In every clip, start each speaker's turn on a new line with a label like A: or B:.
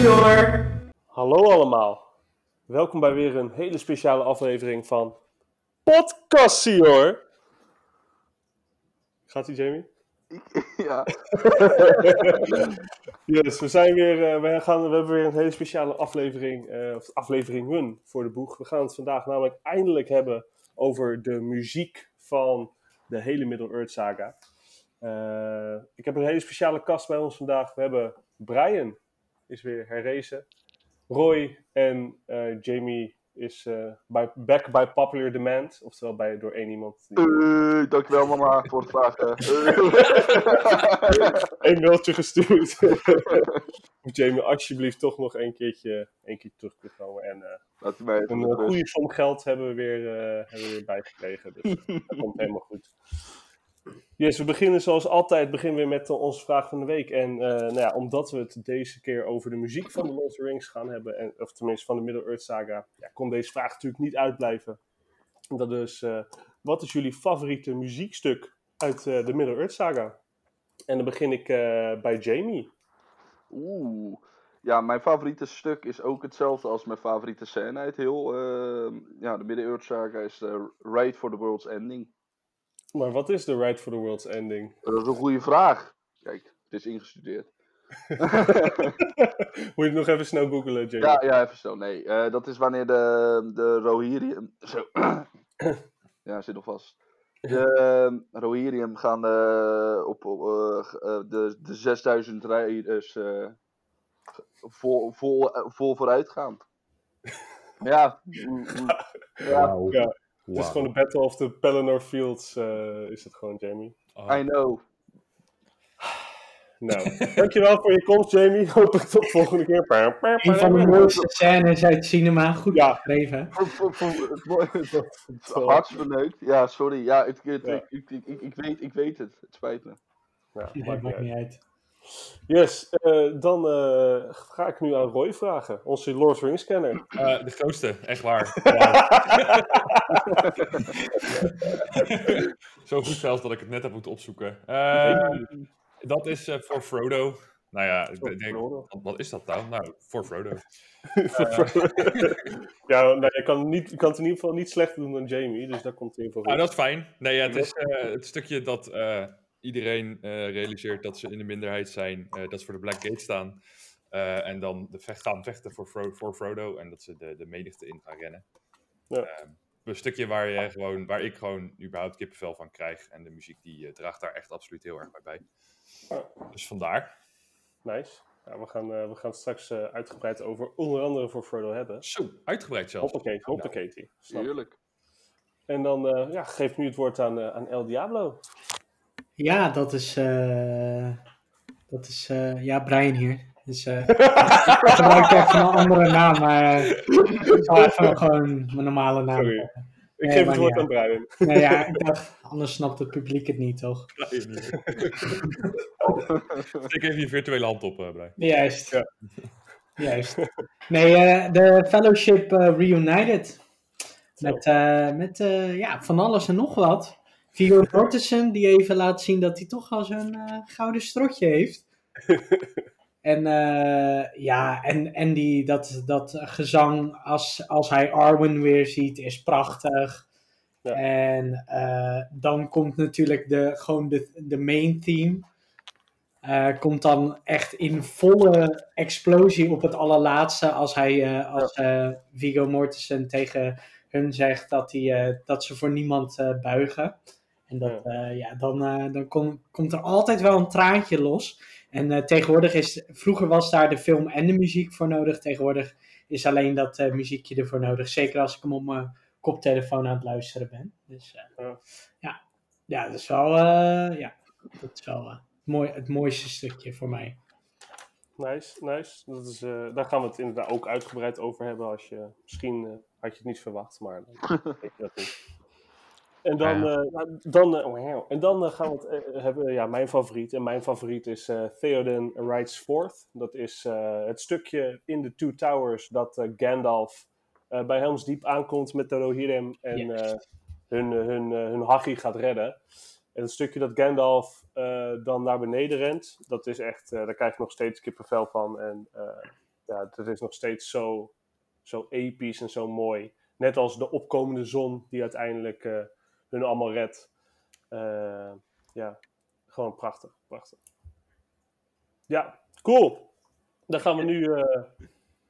A: Kassior.
B: Hallo allemaal. Welkom bij weer een hele speciale aflevering van Podcastie Gaat ie, Jamie?
C: Ja,
B: Yes, we zijn weer, eh, we, gaan, we hebben weer een hele speciale aflevering, eh of afleveringen voor de boeg. We gaan het vandaag namelijk eindelijk hebben over de muziek van de hele Middle-earth saga. Eh, ik heb een hele speciale kast bij ons vandaag. We hebben Brian, is weer herrezen. Roy en eh, Jamie is eh, by, back by popular demand. Oftewel bij, door één iemand. Die
C: dankjewel mama voor het vragen.
B: een mailtje gestuurd. Moet Jamie alsjeblieft toch nog een keertje een keer terug kunnen komen. En eh,
C: Laat mij
B: een goede som geld hebben we weer, hebben we weer bijgekregen. Dus dat komt helemaal goed. Yes, we beginnen zoals altijd beginnen we met eh, onze vraag van de week. En eh, nou ja, omdat we het deze keer over de muziek van de Lord of the Rings gaan hebben, en, of tenminste van de Middle-earth saga, ja, kon deze vraag natuurlijk niet uitblijven. Dat is, eh, wat is jullie favoriete muziekstuk uit de Middle-earth saga? En dan begin ik bij Jamie.
C: Oeh. Ja, mijn favoriete stuk is ook hetzelfde als mijn favoriete scène uit heel. ehm, ja, de Middle-earth saga is Ride for the World's Ending.
B: Maar wat is de Ride for the World's Ending?
C: Dat is een goede vraag. Kijk, het is ingestudeerd.
B: Moet je het nog even snel googlen, Jamie?
C: Ja, ja, even zo. Nee, eh, dat is wanneer de, de Rohirrim... Zo. ja, zit nog vast. De ehm, Rohirrim gaan eh, op, eh, eh, de, de 6000 rijders eh, vol, vol, eh, vol vooruit gaan. Ja. mm. ja,
B: Het is gewoon de Battle of the Pelennor Fields, eh, is het gewoon, Jamie.
D: Oh.
C: I know.
B: Nou, dankjewel voor je komst, Jamie. Hopelijk tot volgende keer.
A: Een van de mooiste scènes uit cinema. Goed
B: Ja.
A: geschreven.
C: Mo- Hartsverneukt. Ja, sorry. Ja, ik, ik,
B: Ja.
C: ik, ik, ik, ik weet, ik weet het. Het spijt me.
B: Ja, maakt niet uit. Yes, eh, dan eh, ga ik nu aan Roy vragen, onze Lord of the Rings kenner.
D: Eh, de grootste, echt waar. Zo goed zelfs dat ik het net heb moeten opzoeken. Dat is voor Frodo. Nou ja, ik denk, wat, is dat nou? Nou, voor Frodo.
B: ja, nou, je, kan niet, je kan het in ieder geval niet slechter doen dan Jamie, dus daar komt in ieder geval
D: Nou, dat is fijn. Nee, ja, het is het stukje dat iedereen eh, realiseert dat ze in de minderheid zijn. eh, dat ze voor de Black Gate staan. eh, en dan de vecht, gaan vechten voor, Fro- voor Frodo. En dat ze de, de menigte in gaan rennen.
B: Ja.
D: Ehm, een stukje waar, je gewoon, waar ik gewoon überhaupt kippenvel van krijg. En de muziek die draagt daar echt absoluut heel erg bij bij. Dus vandaar.
B: Nice. Ja, we, gaan, eh, we gaan het straks eh, uitgebreid over onder andere voor Frodo hebben.
D: Zo, uitgebreid zelfs.
B: Hoppakee, hoppakee. Snap.
C: Heerlijk.
B: En dan eh, ja, geef ik nu het woord aan, eh, aan El Diablo.
A: Ja, dat is. eh, dat is. eh, ja, Brian hier. Dus, eh, ik gebruik even een andere naam, maar ik zal even gewoon mijn normale naam.
B: Sorry. Ik
A: Nee,
B: geef het woord aan Brian.
A: Nou ja, ik dacht, anders snapt het publiek het niet, toch?
D: Steek even je virtuele hand op, eh Brian.
A: Juist.
B: Ja.
A: Juist. Nee, eh, de Fellowship Reunited. Met, eh, met eh, ja, van alles en nog wat. Viggo Mortensen, die even laat zien dat hij toch wel zo'n eh, gouden strotje heeft. en eh, ja, en, en die, dat, dat gezang als, als hij Arwen weer ziet, is prachtig.
B: Ja.
A: En eh, dan komt natuurlijk de, gewoon de, de main theme. Komt dan echt in volle explosie op het allerlaatste als hij als Viggo Mortensen tegen hun zegt dat, hij, dat ze voor niemand buigen. En dat, ja. ja, dan, eh, dan kom- komt er altijd wel een traantje los. En eh, tegenwoordig is, vroeger was daar de film en de muziek voor nodig. Tegenwoordig is alleen dat eh, muziekje ervoor nodig. Zeker als ik hem op mijn koptelefoon aan het luisteren ben. Dus eh,
B: Ja.
A: ja. ja, dat is wel, eh, ja, dat is wel eh, mooi, het mooiste stukje voor mij.
B: Nice, nice. Dat is, eh, daar gaan we het inderdaad ook uitgebreid over hebben. Als je, misschien eh, had je het niet verwacht, maar dan weet je dat niet. En dan,
D: Ja.
B: eh, nou, dan, eh, wauw. en dan eh, gaan we het hebben, ja, mijn favoriet. En mijn favoriet is eh Theoden Rides Forth. Dat is eh, het stukje in de Two Towers dat eh, Gandalf eh, bij Helm's Diep aankomt met de Rohirrim en
A: Yes.
B: eh, hun, hun, hun hachie gaat redden. En het stukje dat Gandalf eh, dan naar beneden rent, dat is echt, eh, daar krijg ik nog steeds kippenvel van. En eh, ja, dat is nog steeds zo, zo episch en zo mooi. Net als de opkomende zon die uiteindelijk uh, hun allemaal redt. Uh, ja, gewoon prachtig, prachtig. Ja, cool. Dan gaan we nu uh,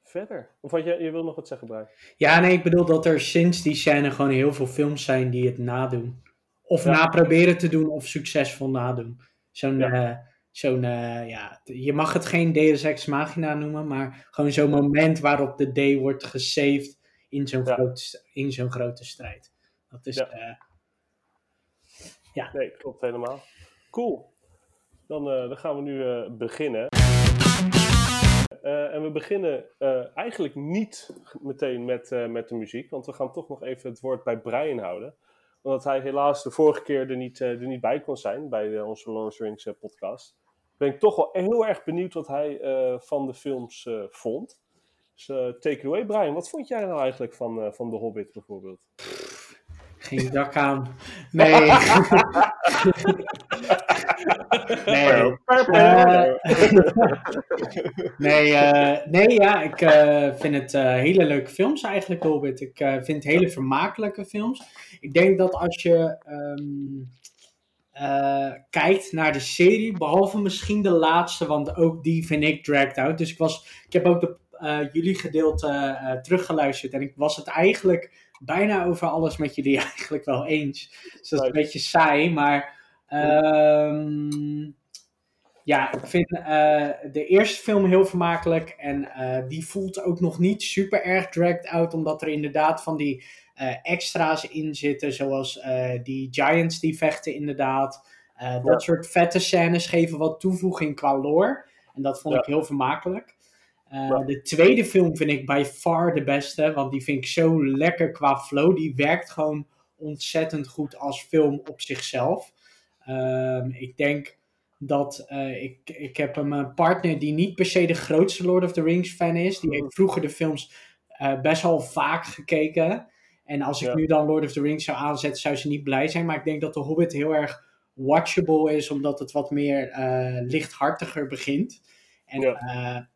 B: verder. Of wat je, je wil nog wat zeggen, Brian?
A: Ja, nee, ik bedoel dat er sinds die scène gewoon heel veel films zijn die het nadoen. Of ja. naproberen te doen, of succesvol nadoen. Zo'n, ja. Uh, zo'n uh, ja, je mag het geen Deus Ex Machina noemen, maar gewoon zo'n moment waarop de day wordt gesaved in zo'n, ja. groot, in zo'n grote strijd. Dat is, ja. Uh, ja.
B: Nee, klopt helemaal. Cool. Dan, dan gaan we nu beginnen. Uh, en we beginnen eigenlijk niet meteen met, met de muziek, want we gaan toch nog even het woord bij Brian houden. Omdat hij helaas de vorige keer er niet, er niet bij kon zijn bij onze the Rings podcast. Ben ik toch wel heel erg benieuwd wat hij van de films vond. Dus take it away, Brian. Wat vond jij nou eigenlijk van, van The Hobbit bijvoorbeeld?
A: Geen dak aan. Nee. nee. Uh, nee, uh, nee, ja, ik uh, vind het hele leuke films eigenlijk, Hobbit. Ik vind hele vermakelijke films. Ik denk dat als je um, kijkt naar de serie, behalve misschien de laatste, want ook die vind ik dragged out. Dus ik, was, ik heb ook de, jullie gedeelte teruggeluisterd en ik was het eigenlijk bijna over alles met jullie eigenlijk wel eens. Dus dat is een beetje saai, maar um, ja, ik vind uh, de eerste film heel vermakelijk en uh, die voelt ook nog niet super erg dragged out, omdat er inderdaad van die uh, extra's in zitten, zoals die giants die vechten inderdaad. dat soort vette scènes geven wat toevoeging qua lore en dat vond ja. ik heel vermakelijk. Uh, de tweede film vind ik by far de beste, want die vind ik zo lekker qua flow. Die werkt gewoon ontzettend goed als film op zichzelf. Uh, ik denk dat uh, ik, ik heb een partner die niet per se de grootste Lord of the Rings fan is. Die heeft vroeger de films uh, best wel vaak gekeken. En als ik ja. nu dan Lord of the Rings zou aanzetten, zou ze niet blij zijn. Maar ik denk dat The Hobbit heel erg watchable is, omdat het wat meer lichthartiger begint. En ja,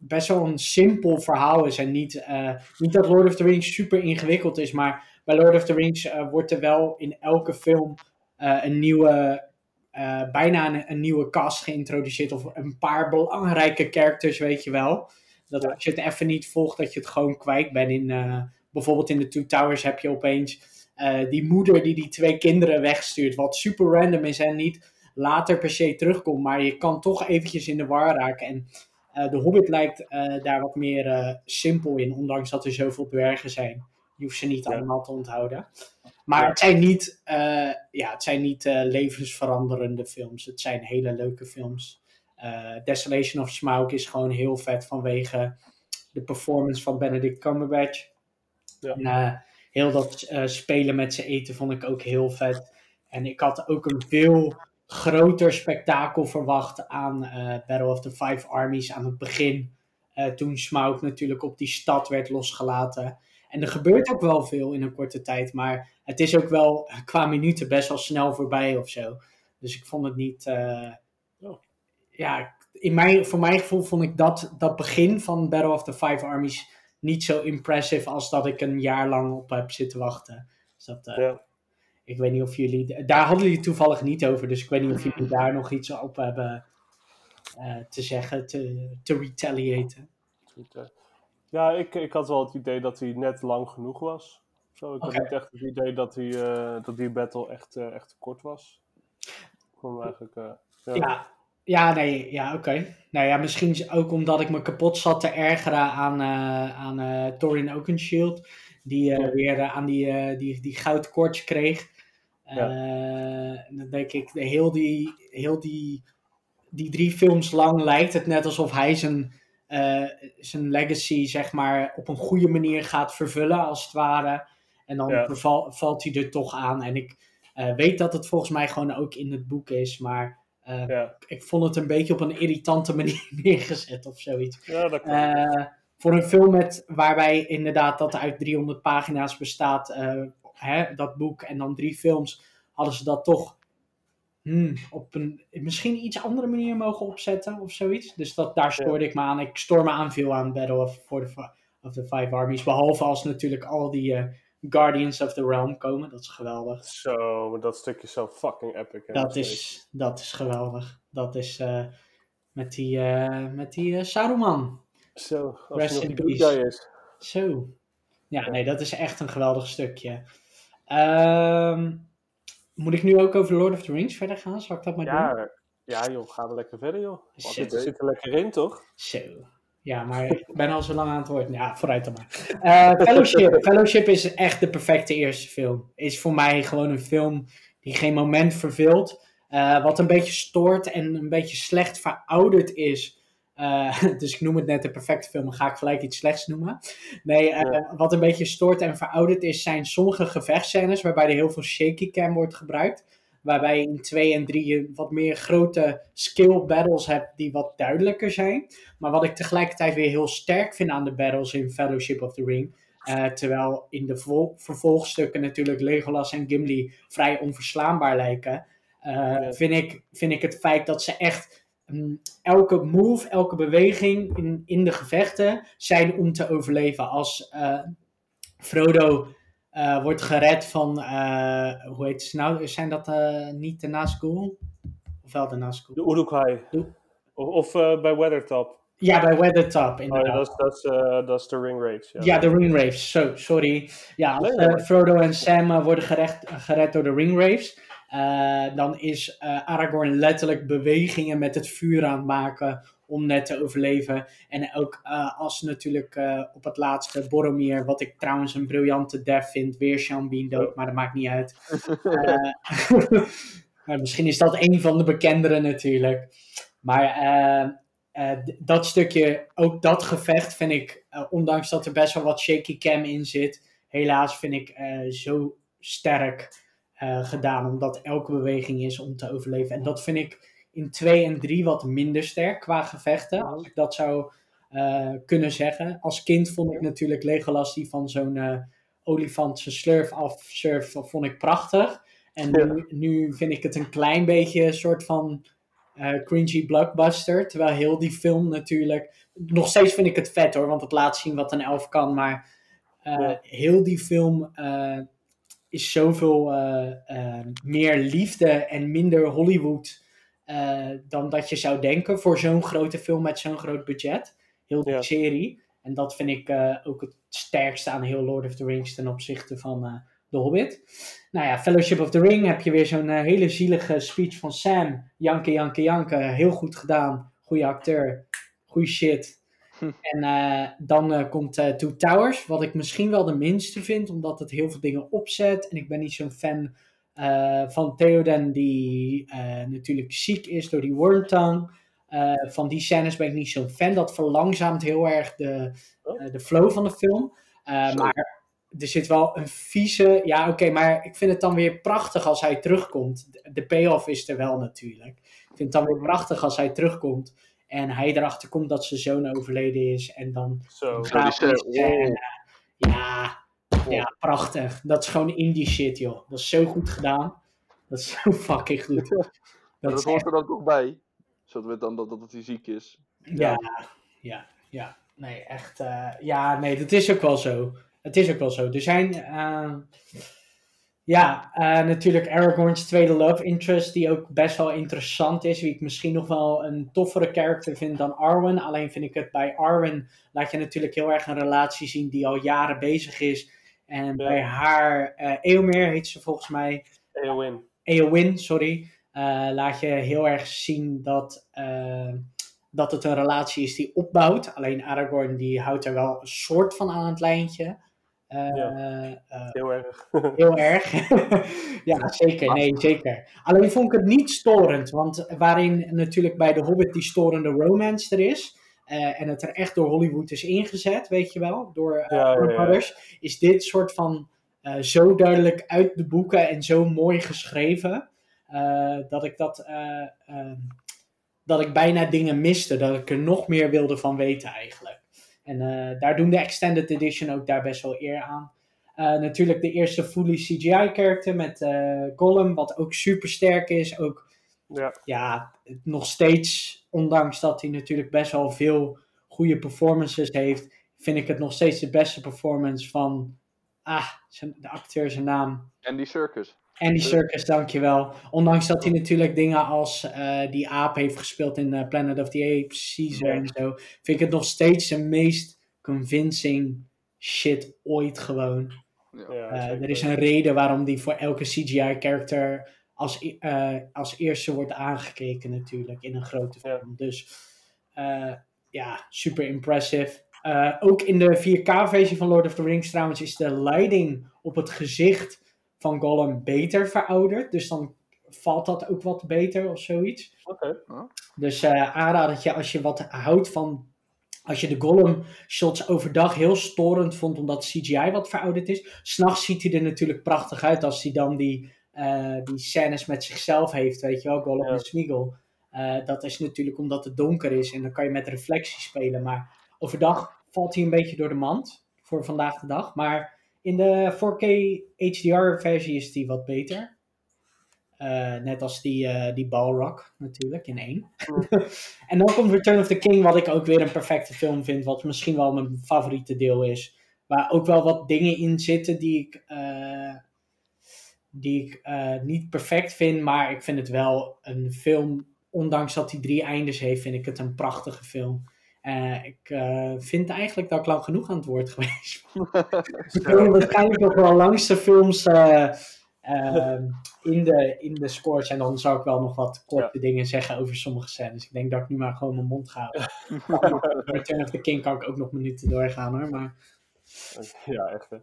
A: best wel een simpel verhaal is. En niet, uh, niet dat Lord of the Rings super ingewikkeld is, maar bij Lord of the Rings uh, wordt er wel in elke film uh, een nieuwe, bijna een, een, nieuwe cast geïntroduceerd. Of een paar belangrijke characters, weet je wel. Dat als je het even niet volgt, dat je het gewoon kwijt bent. In, bijvoorbeeld in de Two Towers heb je opeens die moeder die die twee kinderen wegstuurt. Wat super random is en niet later per se terugkomt. Maar je kan toch eventjes in de war raken. En de Hobbit lijkt uh, daar wat meer uh, simpel in, ondanks dat er zoveel dwergen zijn. Je hoeft ze niet ja. allemaal te onthouden. Maar ja. het zijn niet, ja, het zijn niet levensveranderende films. Het zijn hele leuke films. Desolation of Smaug is gewoon heel vet vanwege de performance van Benedict Cumberbatch. Ja. En, heel dat spelen met ze eten vond ik ook heel vet. En ik had ook een veel groter spektakel verwacht aan uh, Battle of the Five Armies aan het begin. Uh, toen Smaug natuurlijk op die stad werd losgelaten. En er gebeurt ook wel veel in een korte tijd, maar het is ook wel qua minuten best wel snel voorbij of zo. Dus ik vond het niet. Oh. Ja, in mijn, voor mijn gevoel vond ik dat, dat begin van Battle of the Five Armies niet zo impressive als dat ik een jaar lang op heb zitten wachten. Dus dat, ja. Ik weet niet of jullie. Daar hadden jullie toevallig niet over, dus ik weet niet of jullie daar nog iets op hebben uh, te zeggen, te, te retaliaten.
B: Ja, ik, ik had wel het idee dat hij net lang genoeg was. Zo, ik okay. had niet echt het idee dat, hij, uh, dat die battle echt, uh, echt kort was. Gewoon eigenlijk.
A: ja. ja. Ja, nee, ja, oké. Okay. Nou ja, misschien ook omdat ik me kapot zat te ergeren aan, aan Thorin Oakenshield. Die weer aan die, die, die goudkoorts kreeg. Ja. Uh, dan denk ik, heel, die, heel die, die drie films lang lijkt het net alsof hij zijn, uh, zijn legacy zeg maar, op een goede manier gaat vervullen, als het ware. En dan ja. val, valt hij er toch aan. En ik uh, weet dat het volgens mij gewoon ook in het boek is, maar ja. ik vond het een beetje op een irritante manier neergezet of zoiets.
B: Ja, dat kan.
A: voor een film met, waarbij inderdaad dat uit 300 pagina's bestaat, hè, dat boek en dan drie films, hadden ze dat toch hmm, op een misschien iets andere manier mogen opzetten of zoiets. Dus dat, daar stoorde ik me aan. Ik stoor me aan veel aan Battle of, for the, of the Five Armies. Behalve als natuurlijk al die eh, Guardians of the Realm komen. Dat is geweldig.
B: Zo, maar dat stukje is zo fucking epic. hè,
A: Dat is, dat is geweldig. Dat is eh, met die, eh, met die Saruman.
B: Zo, als
A: Rest in peace. Zo. Ja, nee, dat is echt een geweldig stukje. Ehm, moet ik nu ook over Lord of the Rings verder gaan? Zal ik dat maar doen?
B: Ja, joh, gaan we lekker verder, joh. Want zit er lekker in, toch?
A: Zo. Ja, maar ik ben al zo lang aan het woord. Ja, vooruit dan maar. Eh, Fellowship. Fellowship is echt de perfecte eerste film. Is voor mij gewoon een film die geen moment verveelt. Eh, wat een beetje stoort en een beetje slecht verouderd is. Eh, dus ik noem het net de perfecte film, ga ik gelijk iets slechts noemen. Nee, eh,
B: Ja.
A: wat een beetje stoort en verouderd is, zijn sommige gevechtscènes waarbij er heel veel shaky cam wordt gebruikt. Waarbij je in 2 en 3 wat meer grote skill battles hebt die wat duidelijker zijn. Maar wat ik tegelijkertijd weer heel sterk vind aan de battles in Fellowship of the Ring. eh, terwijl in de vol- vervolgstukken natuurlijk Legolas en Gimli vrij onverslaanbaar lijken.
B: Ja.
A: vind, ik, vind ik het feit dat ze echt elke move, elke beweging in, in de gevechten zijn om te overleven. Als eh, Frodo eh, wordt gered van, eh, hoe heet ze nou? Zijn dat niet de Nazgul? Of wel de Nazgul?
B: De Uruk-hai.
A: Doe.
B: Of, of bij Weathertop.
A: Ja, bij Weathertop
B: Oh,
A: inderdaad.
B: dat is, de Ring Rage. Ja,
A: de Ringwraiths. Zo, sorry. Ja, als. Frodo en Sam worden gerecht, gered door de Ringwraiths, eh, dan is eh, Aragorn letterlijk bewegingen met het vuur aan het maken om net te overleven. En ook eh, als natuurlijk op het laatste Boromir, wat ik trouwens een briljante death vind, weer Sean Bean dood, maar dat maakt niet uit. Maar misschien is dat een van de bekendere natuurlijk. Maar dat stukje, ook dat gevecht vind ik, ondanks dat er best wel wat shaky cam in zit, helaas vind ik zo sterk eh, gedaan, omdat elke beweging is om te overleven. En dat vind ik in 2 en 3 wat minder sterk qua gevechten, als ik dat zou eh, kunnen zeggen. Als kind vond ik natuurlijk Legolas die van zo'n eh, olifant zijn slurf afsurft, vond ik prachtig. En nu, nu vind ik het een klein beetje een soort van cringy blockbuster. Terwijl heel die film natuurlijk. Nog steeds vind ik het vet hoor, want het laat zien wat een elf kan. Maar heel die film is zoveel eh, eh, meer liefde en minder Hollywood. eh, dan dat je zou denken voor zo'n grote film met zo'n groot budget. Heel
B: Ja.
A: serie. En dat vind ik ook het sterkste aan heel Lord of the Rings ten opzichte van eh The Hobbit. Nou ja, Fellowship of the Ring heb je weer zo'n hele zielige speech van Sam. Janken, janken, janken. Heel goed gedaan. Goeie acteur. Goeie shit. En eh, dan eh, komt eh Two Towers, wat ik misschien wel de minste vind, omdat het heel veel dingen opzet. En ik ben niet zo'n fan van Theoden, die natuurlijk ziek is door die wormtang. Eh, van die scènes ben ik niet zo'n fan. Dat verlangzaamt heel erg de,
B: Oh.
A: de flow van de film. Maar er zit wel een vieze. Ja, oké, maar ik vind het dan weer prachtig als hij terugkomt. De, de payoff is er wel natuurlijk. Ik vind het dan weer prachtig als hij terugkomt. En hij erachter komt dat zijn zoon overleden is. En dan
B: Zo.
A: Ja, ja, prachtig. Dat is gewoon indie shit, joh. Dat is zo goed gedaan. Dat is zo fucking goed. Dat
C: dat hoort
A: echt,
C: er dan toch bij. Zodat we dan dat, dat hij ziek is.
A: ja, ja, ja. Nee, echt. eh, ja, nee, dat is ook wel zo. Het is ook wel zo. Er zijn. eh, ja, eh, natuurlijk Aragorn's tweede love interest, die ook best wel interessant is. Wie ik misschien nog wel een toffere character vind dan Arwen. Alleen vind ik het bij Arwen, laat je natuurlijk heel erg een relatie zien die al jaren bezig is. En
B: Ja.
A: bij haar, eh Eomer heet ze volgens mij,
B: Eowyn.
A: Eowyn, sorry, eh, laat je heel erg zien dat, dat het een relatie is die opbouwt. Alleen Aragorn die houdt er wel een soort van aan het lijntje. Eh,
B: Ja.
A: eh,
B: Heel erg.
A: Heel erg. ja, zeker. Nee, zeker. Alleen vond ik het niet storend. Want waarin natuurlijk bij The Hobbit die storende romance er is. eh, en het er echt door Hollywood is ingezet, weet je wel. Door
B: Ja.
A: Brothers. Is dit soort van zo duidelijk uit de boeken en zo mooi geschreven. dat ik dat. eh, eh, dat ik bijna dingen miste. Dat ik er nog meer wilde van weten eigenlijk. En eh, daar doen de Extended Edition ook daar best wel eer aan. Eh, natuurlijk de eerste fully CGI-character met eh Gollum, wat ook super sterk is. Ook
B: Ja,
A: ja, nog steeds, ondanks dat hij natuurlijk best wel veel goede performances heeft, vind ik het nog steeds de beste performance van, ah, zijn, de acteur zijn naam.
C: En die circus.
A: Andy Serkis, dankjewel. Ondanks dat hij natuurlijk dingen als eh, die aap heeft gespeeld in eh, Planet of the Apes, Caesar
B: Ja.
A: en zo, vind ik het nog steeds de meest convincing shit ooit gewoon.
C: Ja.
A: Eh, er is een reden waarom die voor elke CGI-character als, als eerste wordt aangekeken natuurlijk in een grote
B: Ja.
A: film. Dus eh, ja, super impressive. Eh, ook in de 4K-versie van Lord of the Rings trouwens is de leiding op het gezicht van Gollum beter verouderd. Dus dan valt dat ook wat beter of zoiets.
B: Oké.
A: Dus eh aanradertje als je wat houdt van. Als je de Gollum shots overdag heel storend vond omdat CGI wat verouderd is. S'nachts ziet hij er natuurlijk prachtig uit als hij dan die, eh, die scènes met zichzelf heeft. Weet je wel, Gollum
B: Ja.
A: en Smeagol. Eh, dat is natuurlijk omdat het donker is en dan kan je met reflectie spelen. Maar overdag valt hij een beetje door de mand voor vandaag de dag. Maar in de 4K HDR versie is die wat beter. Eh, net als die, eh, die Balrog natuurlijk in één. en dan komt Return of the King, wat ik ook weer een perfecte film vind. Wat misschien wel mijn favoriete deel is. Waar ook wel wat dingen in zitten die ik, eh, die ik niet perfect vind. Maar ik vind het wel een film. Ondanks dat hij drie eindes heeft, vind ik het een prachtige film. Eh, ik eh, vind eigenlijk dat ik lang genoeg aan het woord geweest ik wil waarschijnlijk ook wel langste films eh, ehm, in, de, in de scores. En dan zou ik wel nog wat korte dingen zeggen over sommige scènes. Ik denk dat ik nu maar gewoon mijn mond ga. houden. Return of the King kan ik ook nog minuten doorgaan hoor. Maar
B: Ja, echt. hè.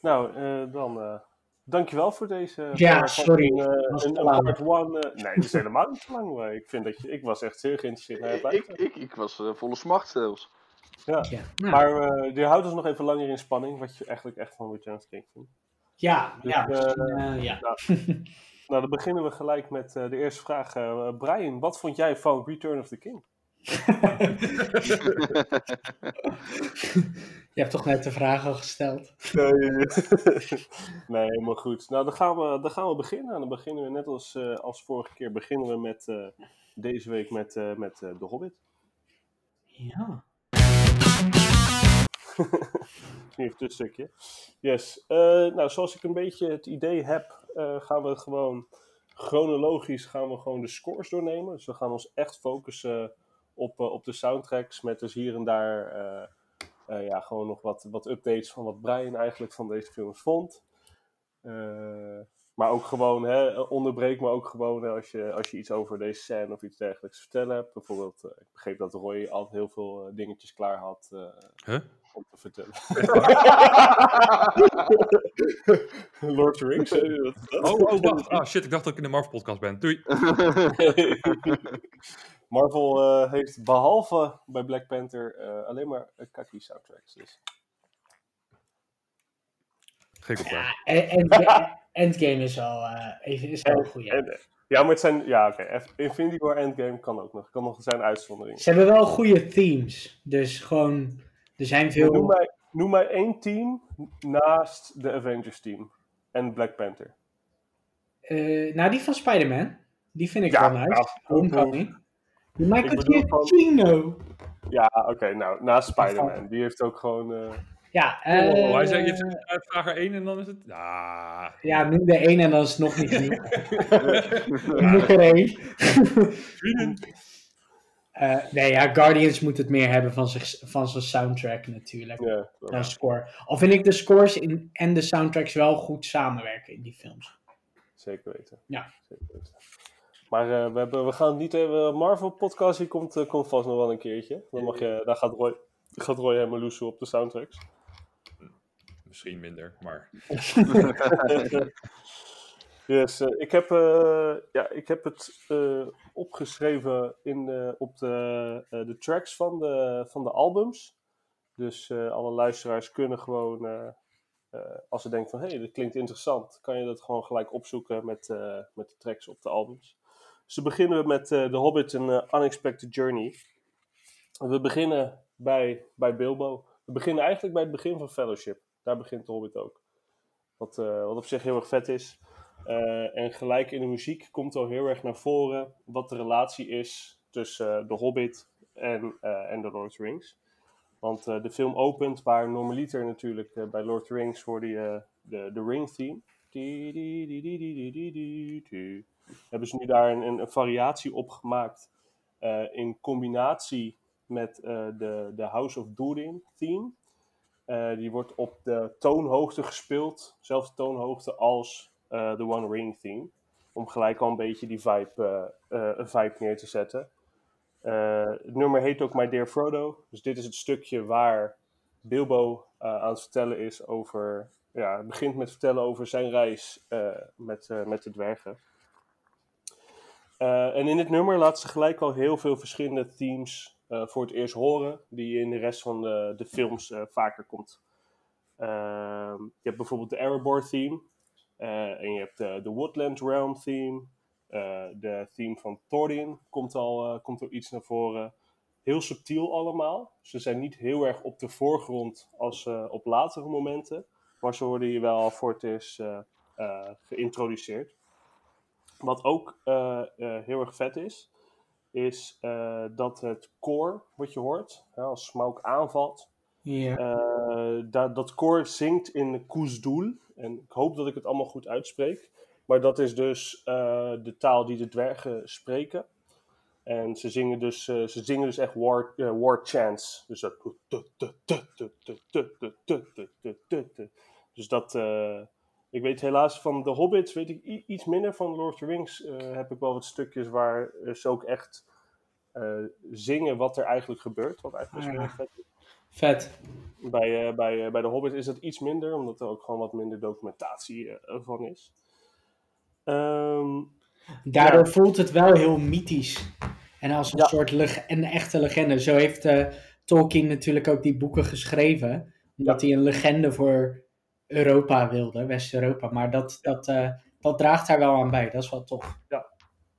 B: Nou, dan dankjewel voor deze.
A: Ja, sorry.
B: Een, eh, een, een part one. eh, nee, dat is helemaal niet te lang. Maar ik, vind dat je, ik was echt zeer geïnteresseerd naar het
C: Ik, ik, ik was eh, volle smacht zelfs.
A: ja, nou,
B: Maar eh je houdt ons nog even langer in spanning. Wat je eigenlijk echt van Return of the King vindt.
A: ja,
B: dus,
A: ja, ja.
B: Nou, dan beginnen we gelijk met eh, de eerste vraag. Eh, Brian, wat vond jij van Return of the King?
A: Je hebt toch net de vraag al gesteld.
B: nee, helemaal goed. Nou, dan gaan we, dan gaan we beginnen. En dan beginnen we net als, eh, als vorige keer beginnen we met eh, deze week met, eh, met The Hobbit.
A: Ja.
B: Even een stukje. Yes. Nou, zoals ik een beetje het idee heb, gaan we gewoon chronologisch gaan we gewoon de scores doornemen. Dus we gaan ons echt focussen op, eh, op de soundtracks met dus hier en daar eh, eh, ja, gewoon nog wat, wat updates van wat Brian eigenlijk van deze films vond. Eh, maar ook gewoon, hè, onderbreek me ook gewoon hè, als, je, als je iets over deze scène of iets dergelijks te vertellen hebt. Bijvoorbeeld, ik begreep dat Roy altijd heel veel dingetjes klaar had eh,
D: Huh?
B: om te vertellen. Lord of the Rings?
D: Oh, oh, wacht. Ah, shit, ik dacht dat ik in de Marvel-podcast ben. Doei.
B: Marvel eh, heeft behalve bij Black Panther eh, alleen maar uh, kaki soundtracks. Dus.
D: Geen commentaar.
A: Ja, en- en- Endgame is wel, eh, is wel goed. Ja.
B: Eh, maar het zijn. Ja, oké. Infinity War Endgame kan ook nog. Kan nog zijn uitzondering.
A: Ze hebben wel goede themes. Dus gewoon, er zijn veel.
B: Noem mij, noem mij één team naast de Avengers team en Black Panther.
A: Eh, nou, die van Spider-Man. Die vind ik
B: Ja,
A: wel nice.
B: ja,
A: Homecoming. Die Michael Giacchino.
B: Ja, oké. nou, naast Spider-Man. Die heeft ook gewoon. eh,
A: Ja,
D: Oh,
A: eh,
D: hij zei, je hebt uit vraag er één en dan is het... Ah,
A: ja, noem er één en dan is het nog niet genoeg. Nog er één.
D: vrienden.
A: Eh, nee, ja, Guardians moet het meer hebben van, zich, van zijn soundtrack natuurlijk.
B: ja,
A: Dan score. Al vind ik de scores in, en de soundtracks wel goed samenwerken in die films.
B: zeker weten.
A: Ja.
B: Zeker weten. Maar eh, we, hebben, we gaan het niet even. Marvel podcast, die komt, eh, komt vast nog wel een keertje. Dan mag je, daar gaat Roy, gaat Roy helemaal loesen op de soundtracks.
D: Misschien minder, maar...
B: yes, eh, ik, heb, eh, ja, ik heb het eh, opgeschreven in, eh, op de, eh, de tracks van de, van de albums. Dus eh, alle luisteraars kunnen gewoon, eh, eh, als ze denken van hé, hey, dit klinkt interessant, kan je dat gewoon gelijk opzoeken met, eh, met de tracks op de albums. Dus beginnen we met eh The Hobbit en eh, Unexpected Journey. We beginnen bij, bij Bilbo. We beginnen eigenlijk bij het begin van Fellowship. Daar begint The Hobbit ook. Wat, eh, wat op zich heel erg vet is. En gelijk in de muziek komt al heel erg naar voren wat de relatie is tussen The Hobbit en, en The Lord of the Rings. Want de film opent waar normaliter natuurlijk bij Lord of the Rings hoorde je de, de Ring theme. Hebben ze nu daar een, een variatie op gemaakt in combinatie met de, de House of Durin theme. die wordt op de toonhoogte gespeeld, zelfde toonhoogte als de One Ring theme. Om gelijk al een beetje die vibe, uh, vibe neer te zetten. het nummer heet ook My Dear Frodo. Dus dit is het stukje waar Bilbo aan het vertellen is over. Ja, begint met vertellen over zijn reis met, met de dwergen. En in dit nummer laat ze gelijk al heel veel verschillende themes voor het eerst horen, die je in de rest van de, de films vaker komt. Ehm, je hebt bijvoorbeeld de Erebor theme, en je hebt de Woodland Realm theme. De theme van Thorin komt al, komt er iets naar voren. Heel subtiel allemaal. Ze zijn niet heel erg op de voorgrond als op latere momenten. Maar ze worden hier wel voor het eerst geïntroduceerd. Wat ook heel erg vet is, is dat het koor wat je hoort, als Smaug aanvalt, yeah. dat, dat koor zingt in Koesdoel. En ik hoop dat ik het allemaal goed uitspreek. Maar dat is dus de taal die de dwergen spreken. En ze zingen dus, ze zingen dus echt war, war chants. Dus dat. Dus dat. Ik weet helaas van de Hobbits, weet ik iets minder. Van Lord of the Rings heb ik wel wat stukjes waar ze ook echt zingen wat er eigenlijk gebeurt. Wat eigenlijk ja. vet is.
A: Vet.
B: Bij, uh, bij, bij de Hobbit is dat iets minder, omdat er ook gewoon wat minder documentatie van is. Um,
A: Daardoor ja. voelt het wel heel mythisch. En als een ja. soort een echte legende. Zo heeft Tolkien natuurlijk ook die boeken geschreven. Omdat hij een legende voor Europa wilde, West-Europa. Maar dat, dat, dat draagt daar wel aan bij. Dat is wel tof.
B: Ja,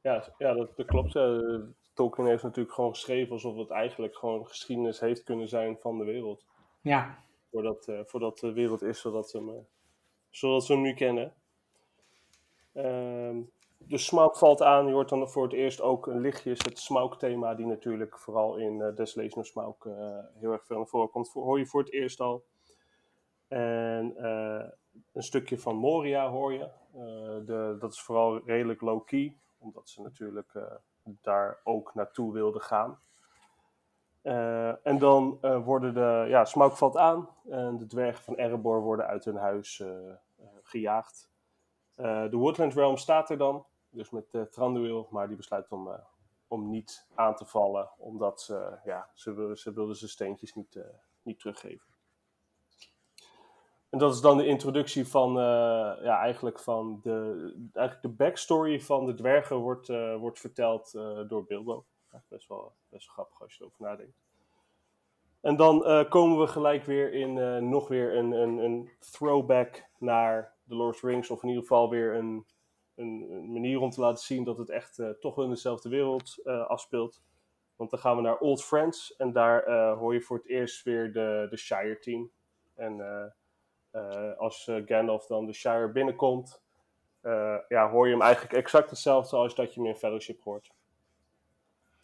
B: ja, ja dat, dat klopt. Tolkien heeft natuurlijk gewoon geschreven alsof het eigenlijk gewoon geschiedenis heeft kunnen zijn van de wereld.
A: Ja.
B: Voordat, uh, voordat de wereld is zodat ze hem, uh, zodat ze hem nu kennen. Um, dus Smaug valt aan. Je hoort dan voor het eerst ook een lichtjes het Smaug-thema, die natuurlijk vooral in uh, Desolation of Smaug heel erg veel naar voren komt. Hoor je voor het eerst al. En een stukje van Moria hoor je. de, dat is vooral redelijk low-key, omdat ze natuurlijk daar ook naartoe wilde gaan. En dan uh, worden de, ja, Smaug valt aan en de dwergen van Erebor worden uit hun huis gejaagd. de Woodland Realm staat er dan, dus met Thranduil, maar die besluit om, om niet aan te vallen, omdat ze, ja, ze, wilden, ze wilden zijn steentjes niet, niet teruggeven. En dat is dan de introductie van, uh, ja, eigenlijk van de, eigenlijk de backstory van de dwergen wordt, uh, wordt verteld uh, door Bilbo. Best, wel, best wel grappig als je erover nadenkt. En dan komen we gelijk weer in nog weer een, een, een throwback naar The Lord of the Rings. Of in ieder geval weer een, een, een manier om te laten zien dat het echt toch wel in dezelfde wereld afspeelt. Want dan gaan we naar Old Friends en daar hoor je voor het eerst weer de, de Shire team. En als uh, Gandalf dan de Shire binnenkomt, uh, ja, hoor je hem eigenlijk exact hetzelfde als dat je hem in Fellowship hoort.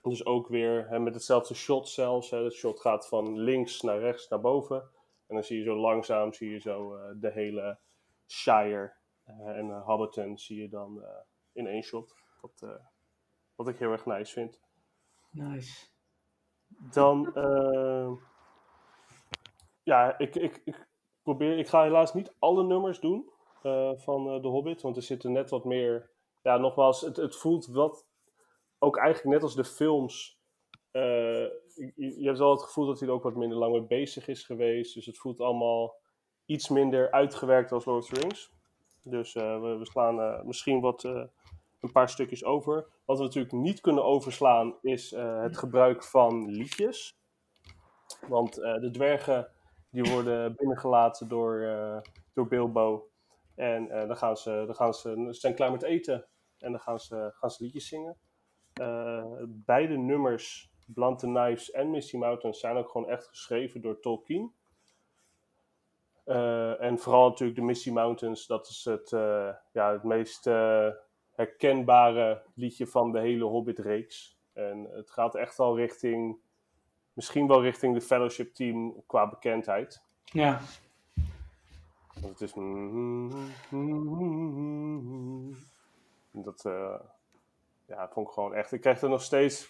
B: Dus ook weer hè, met hetzelfde shot zelfs. Hè, het shot gaat van links naar rechts naar boven. En dan zie je zo langzaam zie je zo, de hele Shire en Hobbiton zie je dan in één shot. Wat, wat ik heel erg nice vind.
A: Nice.
B: Dan, ja, ik, ik, ik ik ga helaas niet alle nummers doen uh, van uh, The Hobbit, want er zitten net wat meer. Ja, nogmaals, het, het voelt wat. Ook eigenlijk net als de films. Uh, je, je, hebt wel het gevoel dat hij er ook wat minder lang mee bezig is geweest. Dus het voelt allemaal iets minder uitgewerkt als Lord of the Rings. Dus we, we, slaan misschien wat, een paar stukjes over. Wat we natuurlijk niet kunnen overslaan is het gebruik van liedjes. Want de dwergen die worden binnengelaten door, uh, door Bilbo. En uh, dan, gaan ze, dan gaan ze, zijn klaar met eten. En dan gaan ze, gaan ze liedjes zingen. Uh, beide nummers, Blunt Knives en Misty Mountains, zijn ook gewoon echt geschreven door Tolkien. Eh, en vooral natuurlijk de Misty Mountains, dat is het, eh, ja, het meest eh, herkenbare liedje van de hele Hobbit-reeks. En het gaat echt al richting, misschien wel richting de Fellowship Team qua bekendheid.
A: Ja.
B: Want het is. Dat eh, ja, vond ik gewoon echt. Ik krijg er nog steeds,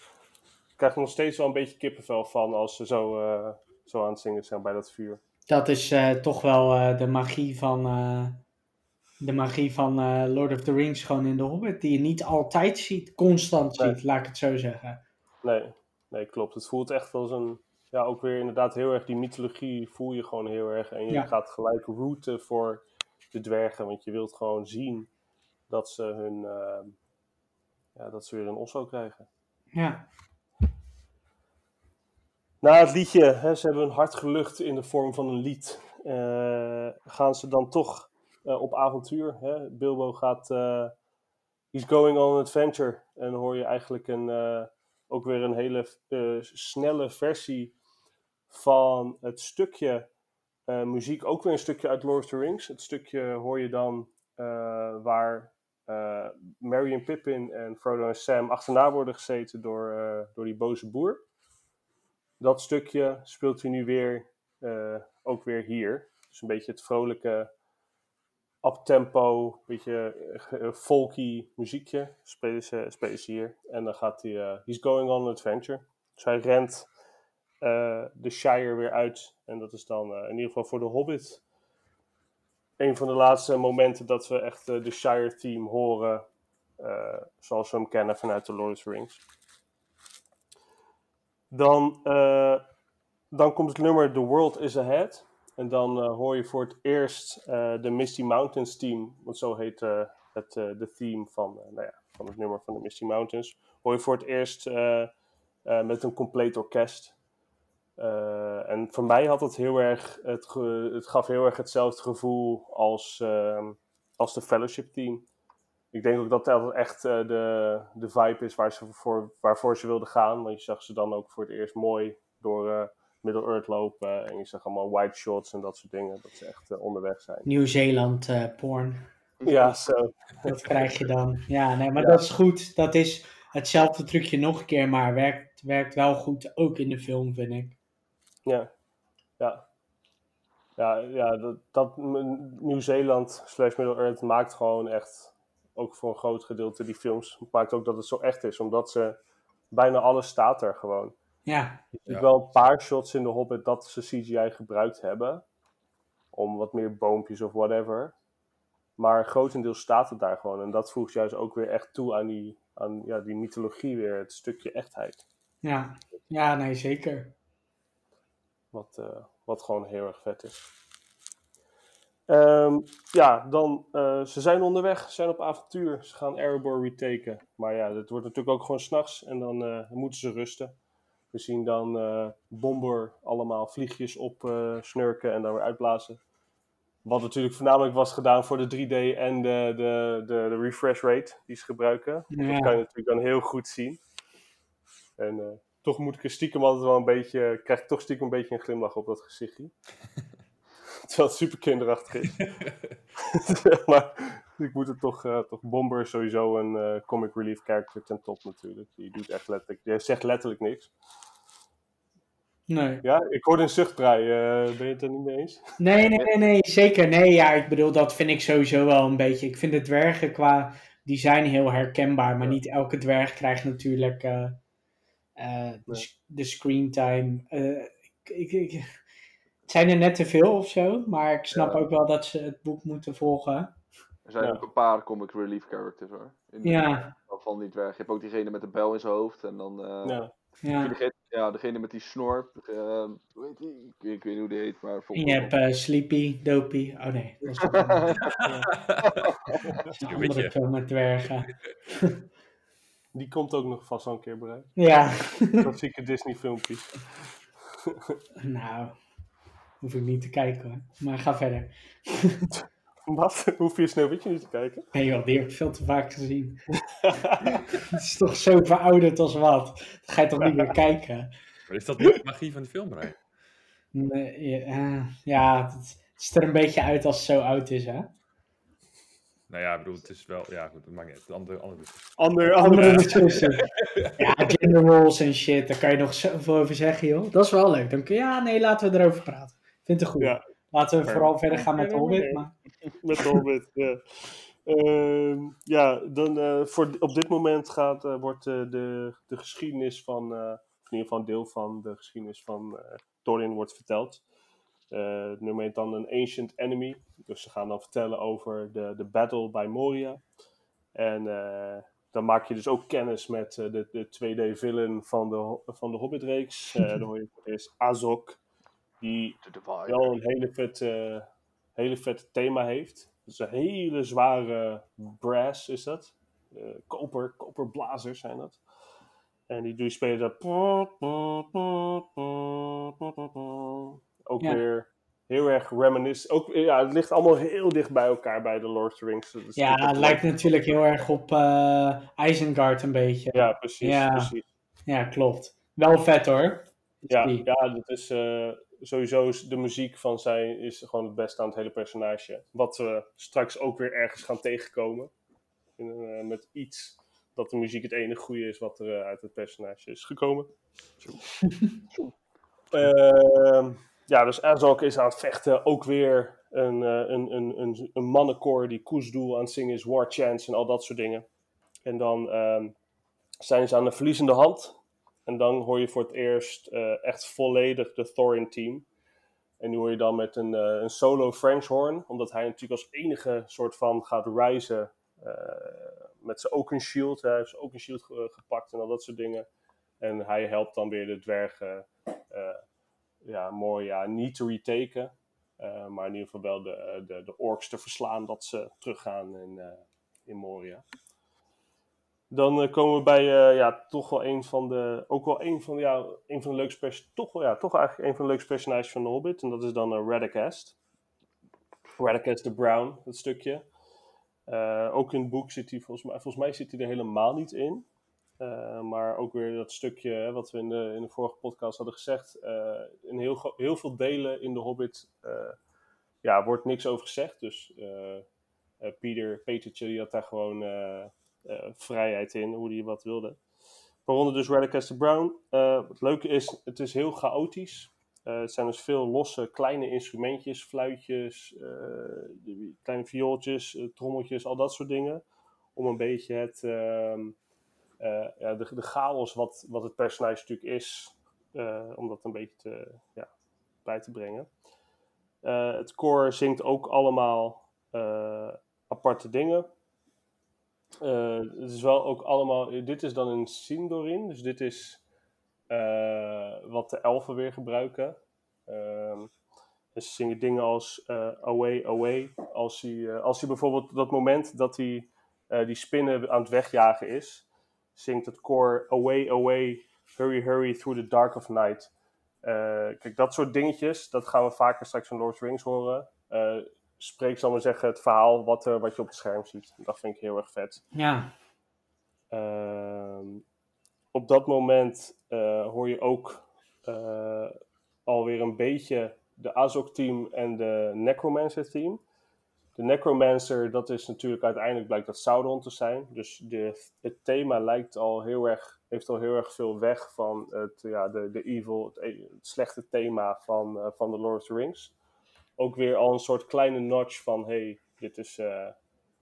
B: ik krijg er nog steeds wel een beetje kippenvel van als ze zo, eh, zo aan het zingen zijn bij dat vuur.
A: Dat is eh, toch wel de magie van, de magie van Lord of the Rings gewoon in de Hobbit. Die je niet altijd ziet, constant
B: Nee.
A: ziet, laat ik het zo zeggen.
B: Nee, nee, klopt. Het voelt echt als een. Ja, ook weer inderdaad heel erg die mythologie voel je gewoon heel erg. En je
A: Ja.
B: gaat gelijk routen voor de dwergen, want je wilt gewoon zien dat ze hun. eh, ja, dat ze weer een osso krijgen.
A: Ja,
B: Na het liedje, hè, ze hebben hun hart gelucht in de vorm van een lied. eh, gaan ze dan toch eh, op avontuur? Hè? Bilbo gaat. eh, he's going on an adventure. En dan hoor je eigenlijk een, ook weer een hele eh, snelle versie van het stukje eh, muziek. Ook weer een stukje uit Lord of the Rings. Het stukje hoor je dan eh, waar Merry en Pippin en Frodo en Sam achterna worden gezeten door, door die boze boer dat stukje speelt hij nu weer, ook weer hier. Dus een beetje het vrolijke, uptempo, beetje eh, folky muziekje spelen ze, hier. En dan gaat hij, eh, he's going on an adventure. Dus hij rent eh, de Shire weer uit. En dat is dan eh, in ieder geval voor de Hobbit een van de laatste momenten dat we echt eh, de Shire theme horen. eh, zoals we hem kennen vanuit de Lord of the Rings. Dan, eh, dan komt het nummer The World is Ahead. En dan eh, hoor je voor het eerst eh, de Misty Mountains team. Want zo heet eh, het, de theme van, nou ja, van het nummer van de Misty Mountains. Hoor je voor het eerst met een compleet orkest. En voor mij had het heel erg, het, het gaf heel erg hetzelfde gevoel als, ehm, als de Fellowship team. Ik denk ook dat dat echt de, de vibe is waar ze voor, waarvoor ze wilden gaan. Want je zag ze dan ook voor het eerst mooi door eh Middle-earth lopen. En je zag allemaal white shots en dat soort dingen. Dat ze echt eh, onderweg zijn.
A: Nieuw-Zeeland eh, porn.
B: Ja, zo.
A: Dat krijg je dan. Ja, nee, maar
B: Ja.
A: dat is goed. Dat is hetzelfde trucje nog een keer, maar werkt, werkt wel goed ook in de film, vind ik.
B: Ja. Ja. Ja, ja dat, dat Nieuw-Zeeland slash Middle-earth maakt gewoon echt, ook voor een groot gedeelte die films, maakt ook dat het zo echt is. Omdat ze, bijna alles staat er gewoon.
A: Ja,
B: Je ziet
D: Ja.
B: wel een paar shots in de Hobbit dat ze CGI gebruikt hebben. Om wat meer boompjes of whatever. Maar grotendeels staat het daar gewoon. En dat voegt juist ook weer echt toe aan die, aan, ja, die mythologie weer. Het stukje echtheid.
A: ja. Ja, nee, zeker.
B: Wat, eh, wat gewoon heel erg vet is. Ehm, ja, dan, eh, ze zijn onderweg, ze zijn op avontuur. Ze gaan Erebor retaken. Maar ja, het wordt natuurlijk ook gewoon s'nachts en dan eh, moeten ze rusten. We zien dan eh Bomber allemaal vliegjes op eh, snurken en dan weer uitblazen. Wat natuurlijk voornamelijk was gedaan voor de 3D en de, de, de, de refresh rate die ze gebruiken. Dat kan je natuurlijk dan heel goed zien. En eh, toch moet ik er stiekem altijd wel een beetje, krijg ik toch stiekem een beetje een glimlach op dat gezichtje. Terwijl het super kinderachtig is. maar ik moet het toch, eh, toch Bomber sowieso een comic relief character ten top natuurlijk. Die doet echt letterlijk, die zegt letterlijk niks.
A: Nee.
B: Ja, ik hoorde een zuchtbrei. eh, ben je het er niet mee eens?
A: Nee, nee, nee, nee, zeker. Nee, ja, ik bedoel, dat vind ik sowieso wel een beetje. Ik vind de dwergen qua design heel herkenbaar, maar
B: Ja.
A: niet elke dwerg krijgt natuurlijk eh, eh, de,
B: Nee.
A: s- de screentime. Eh, ik, ik, ik, het zijn er net te veel of zo, maar ik snap
C: Ja.
A: ook wel dat ze het boek moeten volgen.
C: Er zijn
B: Ja.
C: ook een paar comic relief characters hoor. In de-
A: Ja,
C: Van die dwerg. Je hebt ook diegene met de bel in zijn hoofd. En dan eh,
B: Ja.
A: Ja.
C: degene, ja, degene met die snor. eh, heet die? Ik, ik weet niet hoe die heet, maar
A: En
C: volgens
A: je hebt eh, Sleepy, Dopey. Oh nee, dat is een
D: weet
A: andere film met dwergen.
B: Die komt ook nog vast wel een keer bereid.
A: Ja,
B: Klassieke Disney filmpjes.
A: nou, hoef ik niet te kijken hoor. Maar ga verder.
B: Wat? Hoef je Sneeuwwitje niet te kijken?
A: Nee joh, die heb ik veel te vaak gezien. Het is toch zo verouderd als wat. Dat ga je toch niet meer kijken?
D: Maar is dat niet de magie van die film, Rijn?
A: Nee, ja, ja, het, ziet er een beetje uit als het zo oud is, hè?
D: Nou ja, ik bedoel, het is wel... Ja, goed, dat maakt niet uit. Andere, andere
A: Andere
B: ander,
A: discussie. Ja, gender roles en shit, daar kan je nog zoveel over zeggen, joh. Dat is wel leuk. Dan kun je, ja, nee, laten we erover praten. Ik vind het goed.
B: Ja.
A: Laten we vooral verder gaan met Hobbit. Maar...
B: met de Hobbit. ja. Ehm, ja, dan, eh, voor, op dit moment gaat, eh, wordt eh, de, de geschiedenis van, eh, of in ieder geval een deel van de geschiedenis van eh Thorin wordt verteld. Eh het nummer heet dan een Ancient Enemy. Dus ze gaan dan vertellen over de, de battle bij Moria. En eh, dan maak je dus ook kennis met eh, de, de 2D-villain van de, van de Hobbit-reeks. Eh dan hoor je voor het eerst Azog, die wel een hele vet, eh, hele vet thema heeft. Dus een hele zware brass is dat. Eh, koper, koperblazers zijn dat. En die, die spelen dat. Ook
A: Ja.
B: weer heel erg reminiscent. Ook, ja, het ligt allemaal heel dicht bij elkaar bij de Lord of the Rings. Dat is
A: Ja, het lijkt
B: leuk.
A: natuurlijk heel erg op eh Isengard een beetje.
B: Ja, precies.
A: Ja.
B: precies.
A: Ja, klopt. Wel vet hoor.
B: Ja, ja dat is eh, sowieso is de muziek van zij is gewoon het beste aan het hele personage. Wat we straks ook weer ergens gaan tegenkomen. In, eh, met iets dat de muziek het enige goede is wat er eh, uit het personage is gekomen. Ehm, ja, dus Azog is aan het vechten. Ook weer een, eh, een, een, een, een mannenkoor die koesdoel aan het zingen is, war chants en al dat soort dingen. En dan ehm, zijn ze aan de verliezende hand. En dan hoor je voor het eerst eh, echt volledig de Thorin team. En nu hoor je dan met een, eh, een solo French horn, omdat hij natuurlijk als enige soort van gaat reizen eh, met zijn Oaken Shield. Hij heeft zijn Oaken Shield ge- gepakt en al dat soort dingen. En hij helpt dan weer de dwergen ja, mooi, ja, niet te retaken. maar in ieder geval wel de, de, de orks te verslaan dat ze teruggaan in, in Moria. Dan eh, komen we bij eh, ja, toch wel een van de, ook wel een van, ja, een van de leukste pers- toch ja, toch eigenlijk een van de leukste personages van de Hobbit. En dat is dan uh, Radagast. Radagast the Brown, dat stukje. Eh, ook in het boek zit hij, volgens mij, volgens mij zit hij er helemaal niet in. Eh, maar ook weer dat stukje hè, wat we in de, in de vorige podcast hadden gezegd. eh, in heel, heel veel delen in de Hobbit eh, ja, wordt niks over gezegd. Dus eh eh, Peter, Petertje die had daar gewoon eh, eh, vrijheid in, hoe hij wat wilde. Waaronder dus Radagast Brown. Eh, het leuke is, het is heel chaotisch. Eh, het zijn dus veel losse kleine instrumentjes, fluitjes, eh, kleine viooltjes, eh, trommeltjes, al dat soort dingen. Om een beetje het, ehm, eh, ja, de, de chaos wat, wat het personage natuurlijk is, eh, om dat een beetje te, ja, bij te brengen. Eh, het koor zingt ook allemaal eh, aparte dingen. Eh, het is wel ook allemaal. Dit is dan een Sindorin, dus dit is eh, wat de elfen weer gebruiken. Ehm, dus ze zingen dingen als eh, Away, Away. Als hij, als hij bijvoorbeeld dat moment dat hij die spinnen aan het wegjagen is, zingt het koor Away, Away, Hurry, Hurry through the dark of night. Kijk, dat soort dingetjes, dat gaan we vaker straks van Lord of Rings horen. Eh, spreek, zal maar zeggen, het verhaal wat, er, wat je op het scherm ziet. Dat vind ik heel erg vet.
A: Ja,
B: Ehm, op dat moment eh, hoor je ook eh, alweer een beetje de Azog-team en de Necromancer-team. De Necromancer, dat is natuurlijk uiteindelijk blijkt dat Sauron te zijn. Dus de, het thema lijkt al heel erg, heeft al heel erg veel weg van het, ja, de, de evil, het, e- het slechte thema van, eh, van The Lord of the Rings. Ook weer al een soort kleine notch van, hey, dit is, eh,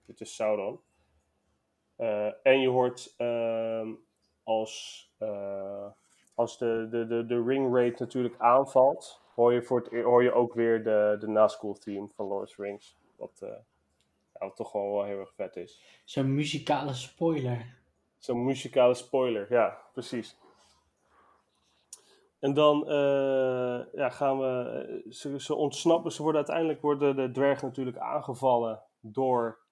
B: dit is Sauron. Eh, en je hoort ehm, als, eh, als de, de, de, de ring raid natuurlijk aanvalt, hoor je, voor het, hoor je ook weer de, de Nazgul team van Lord of the Rings. Wat, ja, wat toch gewoon wel heel erg vet is.
A: zo'n muzikale spoiler.
B: Zo'n muzikale spoiler, ja, precies. En dan eh, ja, gaan we. eh, Ze, ontsnappen. Ze worden uiteindelijk worden de dwergen natuurlijk aangevallen door.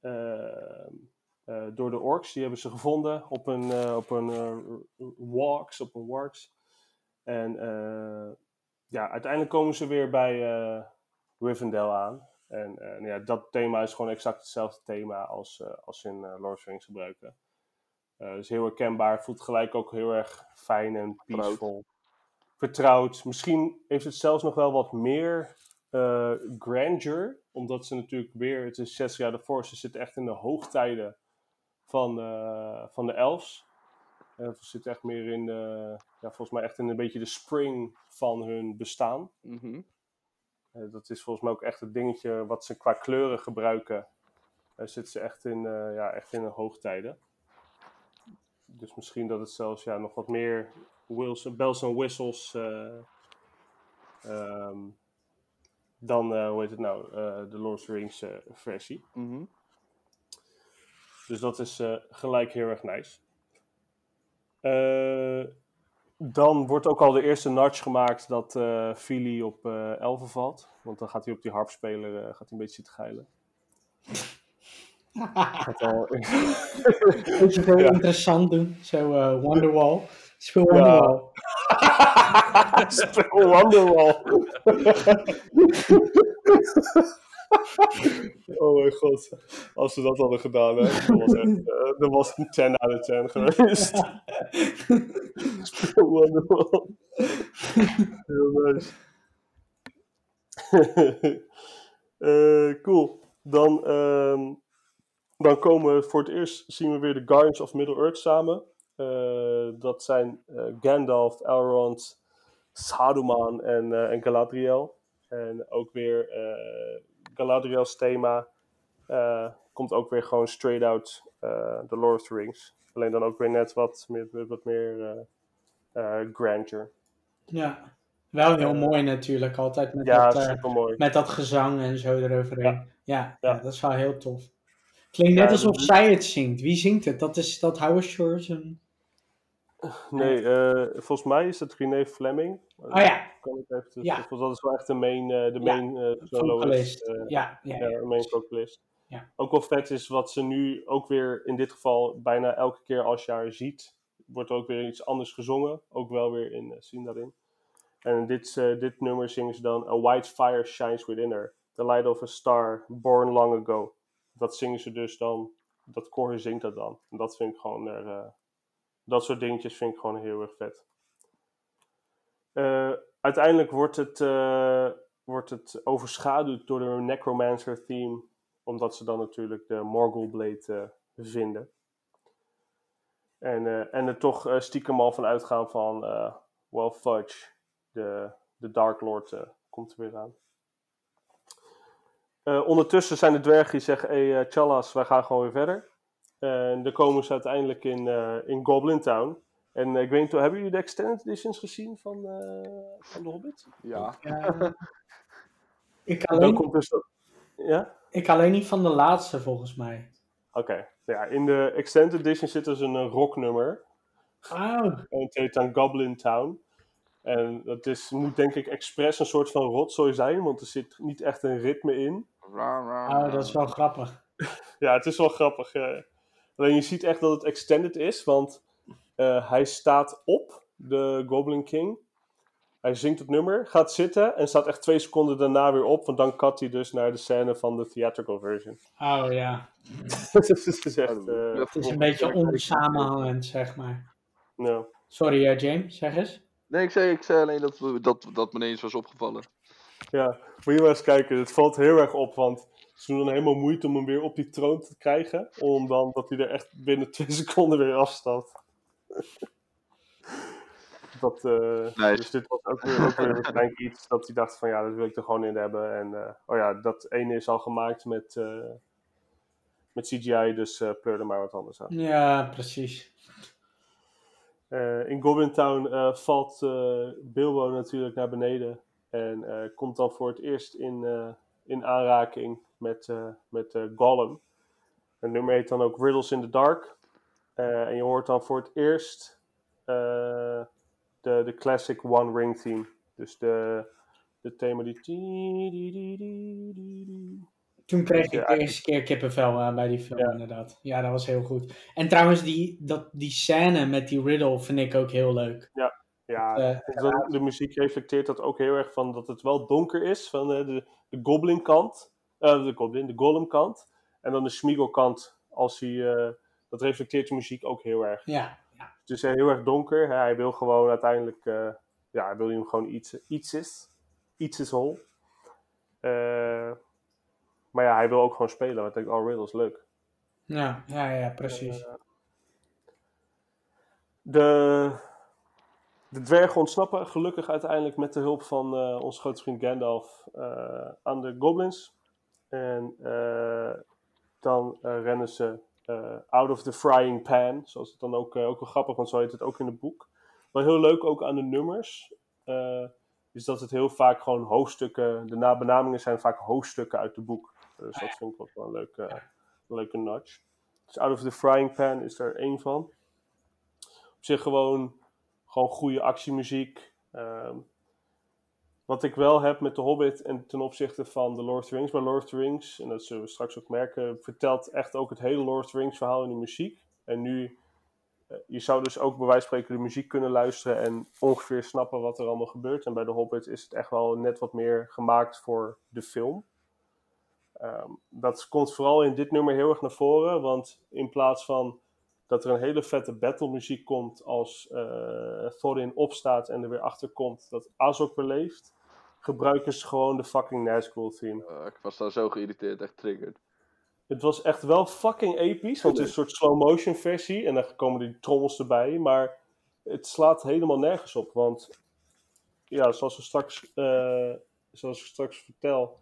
B: eh, door de orks. Die hebben ze gevonden op een, op een walks, op een walks. En ja, uiteindelijk komen ze weer bij Rivendell aan. En ja, dat thema is gewoon exact hetzelfde thema als, als in Lord of the Rings gebruiken. Eh dus heel herkenbaar, voelt gelijk ook heel erg fijn en peaceful. Vertrouwd. Misschien heeft het zelfs nog wel wat meer eh, grandeur, omdat ze natuurlijk weer, het is 60 jaar daarvoor, ze zitten echt in de hoogtijden van, eh, van de elves. Eh, ze zitten echt meer in, de, ja, volgens mij echt in een beetje de spring van hun bestaan.
C: Mhm.
B: Dat is volgens mij ook echt het dingetje wat ze qua kleuren gebruiken. Daar zitten ze echt in, ja, echt in de hoogtijden. Dus misschien dat het zelfs ja, nog wat meer Wilson, bells and whistles eh, ehm, dan, eh, hoe heet het nou, eh, de Lord of the Rings versie.
C: Mhm.
B: Dus dat is gelijk heel erg nice. Dan wordt ook al de eerste nudge gemaakt dat Philly op eh 11 valt. Want dan gaat hij op die harpspeler gaat hij een beetje zitten geilen. Gaat al-
A: Moet je veel
B: Ja.
A: interessant doen. Zo eh, Wonderwall. Speel
B: Ja.
A: Wonderwall.
B: Speel Wonderwall. oh mijn god. Als ze dat hadden gedaan, hè. Dat was echt, eh, dat was een 10 out of 10 geweest. Speel Wonderwall. Heel nice. Eh, cool. Dan, ehm, dan komen we voor het eerst zien we weer de Guardians of Middle-earth samen. Eh, dat zijn eh, Gandalf, Elrond, Saruman en, eh, en Galadriel. En ook weer Galadriel's thema komt ook weer gewoon straight out The Lord of the Rings. Alleen dan ook weer net wat meer, wat meer grandeur.
A: Ja. Wel heel mooi natuurlijk. Altijd met,
B: Ja,
A: dat, met dat gezang en zo eroverheen. Ja, ja.
B: Ja.
A: dat is wel heel tof. Klinkt net alsof zij het zingt. Wie zingt het? Dat is dat Howard Shores. en-
B: Nee, eh, volgens mij is het René Fleming.
A: Oh ja,
B: Kan ik even,
A: Ja.
B: Dat is wel echt de main, eh, de main eh, soloist.
A: ja, ja,
B: Ja,
A: ja.
B: main vocalist.
A: Ja.
B: Ook wel vet is wat ze nu ook weer in dit geval bijna elke keer als je haar ziet, wordt er ook weer iets anders gezongen. Ook wel weer in uh, Sindarin. En dit, dit nummer zingen ze dan A white fire shines within her. The light of a star born long ago. Dat zingen ze dus dan. Dat koor zingt dat dan. En dat vind ik gewoon er, eh, dat soort dingetjes vind ik gewoon heel erg vet. Eh, uiteindelijk wordt het, eh, wordt het overschaduwd door de Necromancer theme, omdat ze dan natuurlijk de Morgul Blade vinden. En, en er toch stiekem al van uitgaan van, well fudge, de, de Dark Lord komt er weer aan. Eh, ondertussen zijn de dwergen die zeggen, hey eh, Chalas, wij gaan gewoon weer verder. En dan komen ze uiteindelijk in, eh, in Goblin Town. En eh, ik weet niet, hebben jullie de extended editions gezien van, eh, van The Hobbit?
C: Ja.
A: Ik,
B: Dan
A: alleen,
B: komt dus... Ja?
A: ik alleen niet van de laatste volgens mij.
B: Oké. Ja, in de extended edition zit dus een rocknummer.
A: Oh,
B: En het heet dan Goblin Town. En dat is, moet denk ik expres een soort van rotzooi zijn, want er zit niet echt een ritme in.
A: Oh dat is wel grappig.
B: Ja, het is wel grappig. eh. Alleen je ziet echt dat het extended is, want eh, hij staat op, de Goblin King. Hij zingt het nummer, gaat zitten en staat echt twee seconden daarna weer op, want dan cut hij dus naar de scène van de theatrical version.
A: Oh ja,
B: dus het is echt... eh,
A: het is een beetje onsamenhangend, zeg maar. Sorry eh, James, zeg eens.
C: Nee, ik zei, ik zei alleen dat, dat, dat me ineens was opgevallen.
B: Ja, moet je maar eens kijken. Het valt heel erg op, want ze doen dan helemaal moeite om hem weer op die troon te krijgen. Om dan dat hij er echt binnen twee seconden weer afstapt. dat, eh,
C: Nice.
B: Dus dit was ook weer, ook weer waarschijnlijk iets dat hij dacht van ja, dat wil ik er gewoon in hebben. En eh, oh ja, dat ene is al gemaakt met, eh, met CGI, dus eh pleur er maar wat anders aan.
A: Ja, precies.
B: Eh, in Goblin Town eh, valt eh, Bilbo natuurlijk naar beneden. En eh, komt dan voor het eerst in, eh, in aanraking met, eh, met Gollum. Het nummer heet dan ook Riddles in the Dark. En je hoort dan voor het eerst de, de classic One Ring theme. Dus de, de thema die...
A: Toen kreeg ik de eerste keer kippenvel bij die film,
B: Ja.
A: inderdaad. Ja, dat was heel goed. En trouwens, die, dat, die scène met die riddle vind ik ook heel leuk.
B: Ja,
A: Eh,
B: de, de muziek reflecteert dat ook heel erg van dat het wel donker is van eh, de, de goblin kant, eh, de goblin, de golem kant. En dan de Smeagol kant, als hij, dat reflecteert de muziek ook heel erg.
A: ja, ja.
B: Het is heel erg donker. Hij wil gewoon uiteindelijk, ja, hij wil hem gewoon iets, iets is. Iets is hol. Maar ja, hij wil ook gewoon spelen. Want ik denk, oh, Riddle is leuk.
A: Ja, ja, ja, precies.
B: De, de dwergen ontsnappen gelukkig uiteindelijk met de hulp van eh, onze grote vriend Gandalf eh, aan de goblins. En eh, dan rennen ze out of the frying pan. Zoals het dan ook, ook wel grappig, want zo heet het ook in het boek. Maar heel leuk ook aan de nummers. is dat het heel vaak gewoon hoofdstukken. De nabenamingen zijn vaak hoofdstukken uit het boek. Dus dat vind ik ook wel een leuke, een leuke nudge. Dus out of the frying pan is er één van. Op zich gewoon, gewoon goede actiemuziek. Ehm, wat ik wel heb met The Hobbit en ten opzichte van The Lord of the Rings. Bij Lord of the Rings, en dat zullen we straks ook merken, vertelt echt ook het hele Lord of the Rings verhaal in de muziek. En nu, eh, je zou dus ook bij wijze van spreken de muziek kunnen luisteren en ongeveer snappen wat er allemaal gebeurt. En bij The Hobbit is het echt wel net wat meer gemaakt voor de film. Ehm, dat komt vooral in dit nummer heel erg naar voren, want in plaats van dat er een hele vette battlemuziek komt als eh Thorin opstaat en er weer achter komt dat Azog beleeft, gebruiken ze gewoon de fucking Nazgul theme.
C: Eh, ik was daar zo geïrriteerd, echt triggered.
B: Het was echt wel fucking episch, want het is een soort slow motion versie en dan komen die trommels erbij, maar het slaat helemaal nergens op, want ja, zoals we straks, eh, zoals ik straks vertel,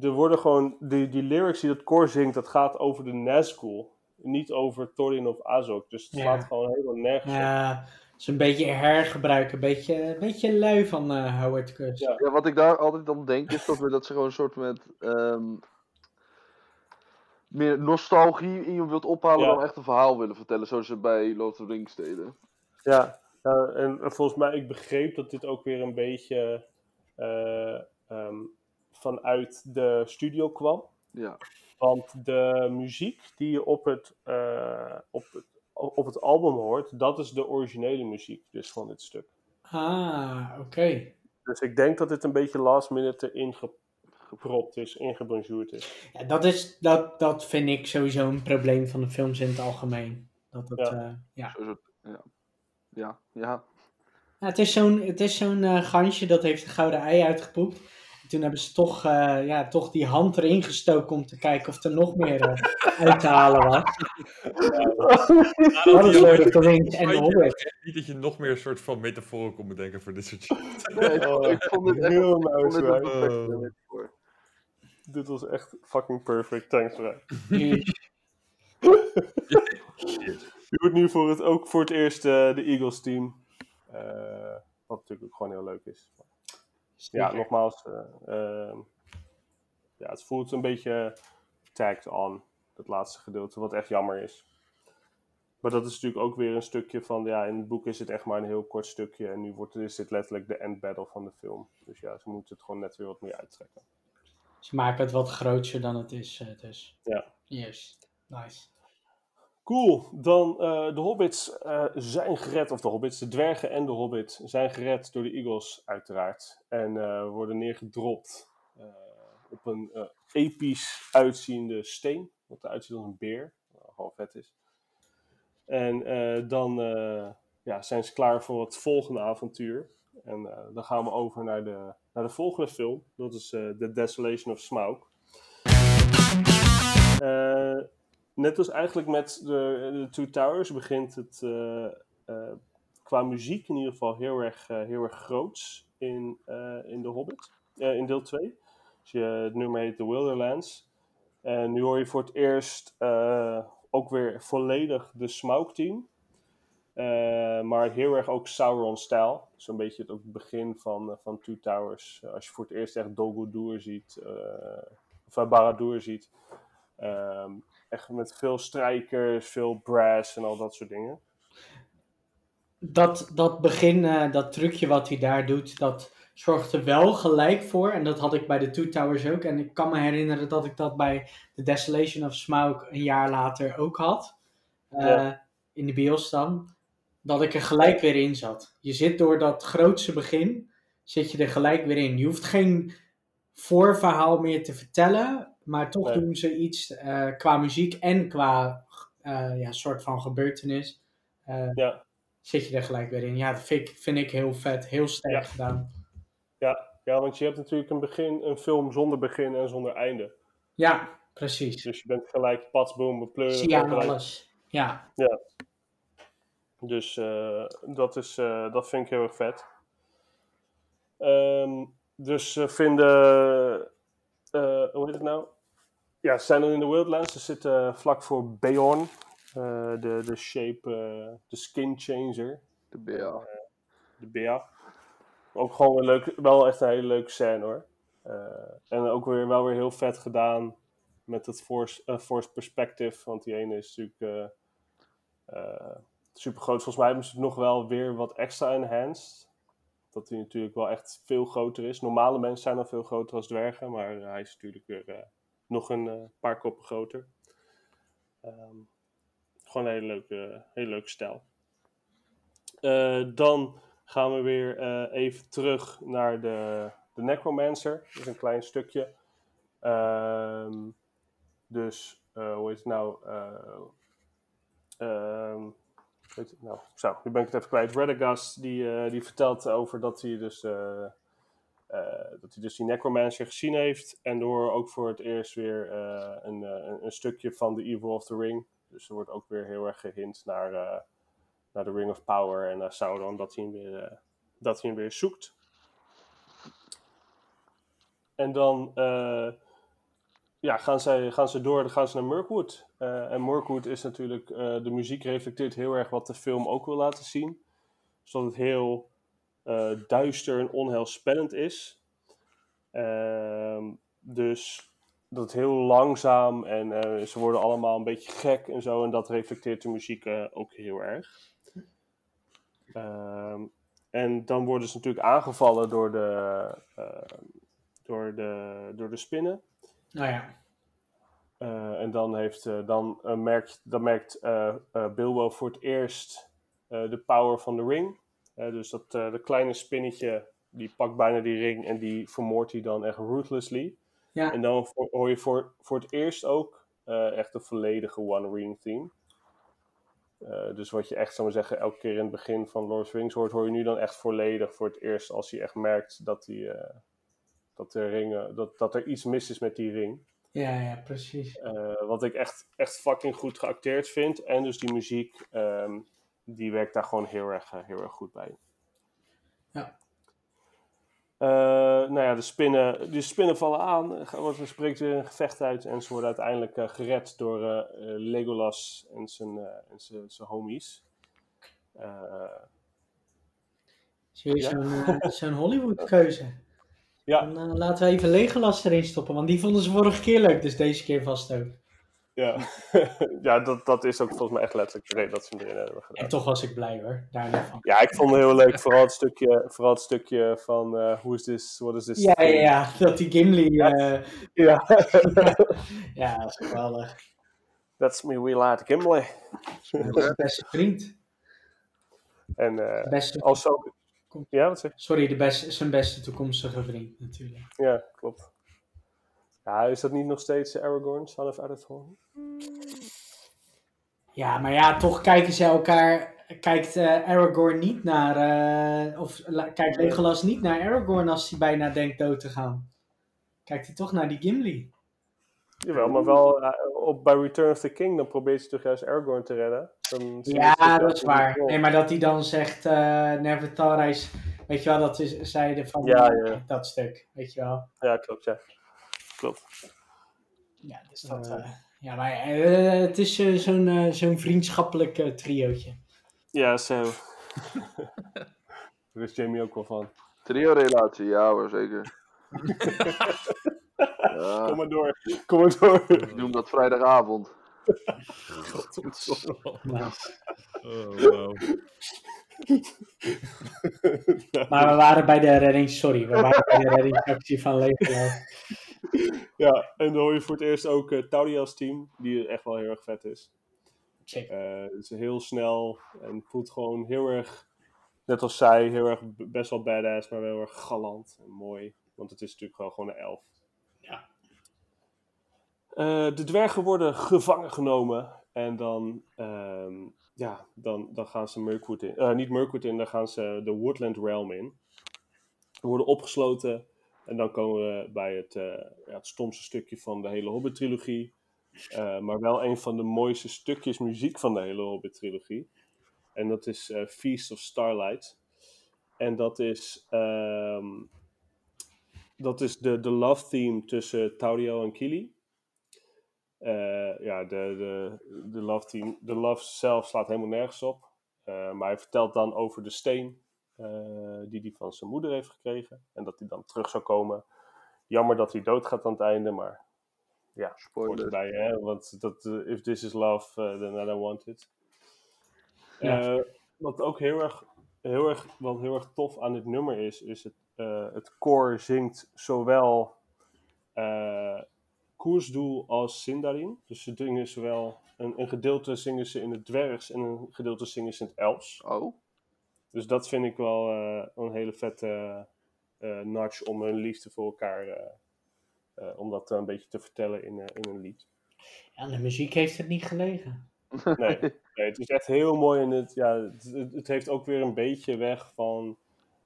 B: er worden gewoon, die, die lyrics die dat koor zingt, dat gaat over de Nazgul, niet over Thorin of Azog, dus het
A: Ja.
B: slaat gewoon helemaal nergens op.
A: Ja, het is een beetje hergebruik, een beetje, een beetje lui van eh, Howard Kus.
B: Ja.
C: Ja, wat ik daar altijd aan denk is dat, we, dat ze gewoon een soort met ehm, meer nostalgie in je wilt ophalen
B: Ja.
C: dan echt een verhaal willen vertellen, zoals ze bij Lord of the Rings deden.
B: Ja, ja, en volgens mij, ik begreep dat dit ook weer een beetje eh, ehm, vanuit de studio kwam.
C: Ja,
B: Want de muziek die je op het, eh, op het, op het album hoort, dat is de originele muziek dus van dit stuk.
A: Ah, oké.
B: Dus ik denk dat dit een beetje last minute erin ge- gepropt is, ingebonjourd is.
A: Ja, dat, is, dat, dat vind ik sowieso een probleem van de films in het algemeen. Dat het,
B: Ja.
A: ja. ja.
C: ja. Ja, ja.
A: Ja, het is zo'n het is zo'n eh, gansje dat heeft een gouden ei uitgepoept. En toen hebben ze toch, eh, ja, toch die hand erin gestoken om te kijken of er nog meer eh, uit te halen was. Dat is Lord of the Rings en The Hobbit.
D: Niet dat je nog meer een soort van metaforen kon bedenken voor dit soort shit.
C: Nee, ik,
B: Oh,
C: ik vond dit echt
B: heel nice,
C: dit
B: was echt fucking perfect, thanks Rijn. Je wordt nu voor het, ook voor het eerst eh, de Eagles team. Eh, wat natuurlijk ook gewoon heel leuk is. Ja, nogmaals. eh, ehm, ja, het voelt een beetje tagged on. Het laatste gedeelte, wat echt jammer is. Maar dat is natuurlijk ook weer een stukje van, ja, in het boek is het echt maar een heel kort stukje. En nu wordt, is dit letterlijk de end battle van de film. Dus ja, ze moeten het gewoon net weer wat meer uittrekken.
A: Ze maken het wat groter dan het is, eh, dus.
B: Ja.
A: Yes, nice.
B: Cool, dan eh, de hobbits eh, zijn gered, of de hobbits, de dwergen en de hobbit zijn gered door de eagles uiteraard. En eh, worden neergedropt op een episch uitziende steen, wat eruit ziet als een beer, gewoon vet is. En dan ja, zijn ze klaar voor het volgende avontuur. En dan gaan we over naar de, naar de volgende film, dat is The Desolation of Smaug. Eh net als eigenlijk met de, Two Towers begint het eh, eh, qua muziek in ieder geval heel erg, eh, heel erg groots in, in The Hobbit, in deel 2. Dus je, het nummer heet The Wilderlands. En nu hoor je voor het eerst ook weer volledig de Smaug team. Maar heel erg ook Sauron-stijl. Zo'n beetje het, ook het begin van, van Two Towers. als je voor het eerst echt Dol Guldur ziet, of Barad-dûr ziet. Ehm, echt met veel strijkers, veel brass en al dat soort dingen.
A: Dat, dat begin, eh, dat trucje wat hij daar doet, dat zorgt er wel gelijk voor. En dat had ik bij de Two Towers ook. En ik kan me herinneren dat ik dat bij The Desolation of Smaug een jaar later ook had. Eh,
B: Ja.
A: In de bios dan. Dat ik er gelijk weer in zat. Je zit door dat grootste begin, zit je er gelijk weer in. Je hoeft geen voorverhaal meer te vertellen. Maar toch
B: Nee.
A: doen ze iets eh, qua muziek en qua eh, ja, soort van gebeurtenis. Eh,
B: Ja,
A: zit je er gelijk weer in. Ja, dat vind ik, vind ik heel vet. Heel sterk
B: Ja.
A: gedaan.
B: ja, Ja, want je hebt natuurlijk een, begin, een film zonder begin en zonder einde.
A: Ja, precies.
B: Dus je bent gelijk patsboom, bepleuren.
A: Zie je aan
B: gelijk-
A: alles. Ja.
B: Dus eh, dat, is, dat vind ik heel erg vet. Ehm, dus ze vinden. hoe heet het nou? Ja, ze zijn in de Wildlands. Ze zitten vlak voor Beorn. eh, de, de shape, eh, de skin changer.
C: De BA.
B: De Bea. Ook gewoon een leuk, wel echt een hele leuke scène hoor. Eh, en ook weer, wel weer heel vet gedaan met het force, eh, force perspective. Want die ene is natuurlijk super groot. Volgens mij hebben ze het nog wel weer wat extra enhanced. Dat hij natuurlijk wel echt veel groter is. Normale mensen zijn al veel groter als dwergen. Maar hij is natuurlijk weer eh, nog een eh, paar koppen groter. Ehm, gewoon een hele leuke, hele leuke stijl. Eh, dan gaan we weer eh, even terug naar de, de Necromancer. Dat is een klein stukje. Ehm, dus, hoe heet het nou? Eh, ehm, nou? Zo, nu ben ik het even kwijt. Radagast, die, die vertelt over dat hij dus... dat hij dus die Necromancer gezien heeft. En door ook voor het eerst weer eh, een, eh, een, een stukje van The Evil of the Ring. Dus er wordt ook weer heel erg gehint naar, eh, naar de Ring of Power en naar Sauron, dat hij hem weer, eh, dat hij weer zoekt. En dan eh, ja, gaan, zij, gaan ze door, gaan ze naar Mirkwood. Eh, en Mirkwood is natuurlijk, eh, de muziek reflecteert heel erg wat de film ook wil laten zien. Zodat het heel eh, duister en onheilspellend is. Ehm, dus dat het heel langzaam en eh, ze worden allemaal een beetje gek en zo. En dat reflecteert de muziek eh, ook heel erg. Ehm, en dan worden ze natuurlijk aangevallen door de, door de, door de spinnen.
A: Nou ja.
B: En dan, heeft, dan, merkt, dan merkt Bilbo voor het eerst de power van de ring. Eh, dus dat eh de kleine spinnetje, die pakt bijna die ring en die vermoordt hij dan echt ruthlessly.
A: Ja.
B: En dan hoor je voor, voor het eerst ook eh, echt de volledige One Ring theme. Dus wat je echt, zou maar zeggen, elke keer in het begin van Lord of the Rings hoort, hoor je nu dan echt volledig voor het eerst als je echt merkt dat, die, dat, de ringen, dat, dat er iets mis is met die ring.
A: Ja, ja, precies.
B: Wat ik echt, echt fucking goed geacteerd vind. En dus die muziek, ehm, die werkt daar gewoon heel erg, eh, heel erg goed bij.
A: Ja.
B: Eh, nou ja, de spinnen, de spinnen vallen aan. Er wordt- spreekt weer een gevecht uit. En ze worden uiteindelijk eh, gered door Legolas en zijn, en zijn, zijn homies.
A: Je
B: Ja.
A: zo'n zo'n Hollywood-keuze?
B: ja,
A: Dan laten we even Legolas erin stoppen, want die vonden ze vorige keer leuk, dus deze keer vast ook.
B: Ja. ja dat, dat is ook volgens mij echt letterlijk de reden dat ze hem erin hebben gedaan.
A: En toch was ik blij hoor, daar niet van.
B: Ja, ik vond het heel leuk. Vooral het stukje, vooral het stukje van eh who is this, what is this?
A: Ja, ja, ja, dat die Gimli... eh,
B: Ja.
A: ja, dat is geweldig.
B: That's me, we like Gimli.
A: Zijn beste vriend.
B: En eh
A: Beste,
B: also... Ja, wat zeg je?
A: sorry, de beste, zijn beste toekomstige vriend natuurlijk.
B: Ja, klopt. Ja, is dat niet nog steeds Aragorn, son of Arathorn?
A: Ja, maar ja, toch kijken ze elkaar... Kijkt eh, Aragorn niet naar... eh, of la- kijkt Legolas niet naar Aragorn als hij bijna denkt dood te gaan. Kijkt hij toch naar die Gimli.
B: Jawel, maar wel eh, op, bij Return of the King, dan probeert hij toch juist Aragorn te redden. Dan
A: Ja, dat is waar. Nee, maar dat hij dan zegt, eh Never thought I... s- Weet je wel, dat is, zeiden van
B: Ja, ja.
A: dat stuk, weet je wel.
B: Ja, klopt, ja. Klopt.
A: Ja, dus dat...
B: Eh.
A: eh, ja, maar eh, het is zo'n zo'n vriendschappelijk eh, triootje.
B: Ja, zo. Daar is Jamie ook wel van.
C: Trio-relatie, ja hoor, zeker. ja,
B: Kom maar door. Kom maar door.
C: ik noem dat vrijdagavond.
D: Oh, wow.
A: Maar we waren bij de reddings... Sorry, we waren bij de reddingsactie van Legolas.
B: Ja, en dan hoor je voor het eerst ook uh, Taudia's team, die echt wel heel erg vet is.
A: Check.
B: Het is heel snel en voelt gewoon heel erg, net als zij, heel erg best wel badass, maar wel heel erg galant en mooi. Want het is natuurlijk wel gewoon een elf.
A: Ja.
B: Eh, de dwergen worden gevangen genomen en dan, ehm, ja, dan, dan gaan ze Mirkwood in. eh, niet Mirkwood in, dan gaan ze de Woodland Realm in. Ze worden opgesloten En dan komen we bij het, eh, ja, het stomste stukje van de hele Hobbit-trilogie. Eh, maar wel een van de mooiste stukjes muziek van de hele Hobbit-trilogie. En dat is eh, Feast of Starlight. En dat is, ehm, dat is de, de love theme tussen Tauriel en Kili. Ja, de, de, de, love theme, de love zelf slaat helemaal nergens op. Maar hij vertelt dan over de steen die hij van zijn moeder heeft gekregen. En dat hij dan terug zou komen. Jammer dat hij doodgaat aan het einde, maar ja,
C: Spoiler.
B: erbij. Hè? Want dat, eh, if this is love, eh, then I don't want it.
A: Ja.
B: Eh, wat ook heel erg, heel erg, wat heel erg tof aan dit nummer is, is het, eh, het koor zingt zowel eh koersdoel als Sindarin. Dus ze zingen zowel, een, een gedeelte zingen ze in het dwergs en een gedeelte zingen ze in het elfs.
C: Oh,
B: Dus dat vind ik wel eh, een hele vette eh nudge om hun liefde voor elkaar, om dat een beetje te vertellen in, in een lied.
A: Ja, de muziek heeft het niet gelegen.
B: Nee, nee, het is echt heel mooi en het, ja, het, het- heeft ook weer een beetje weg van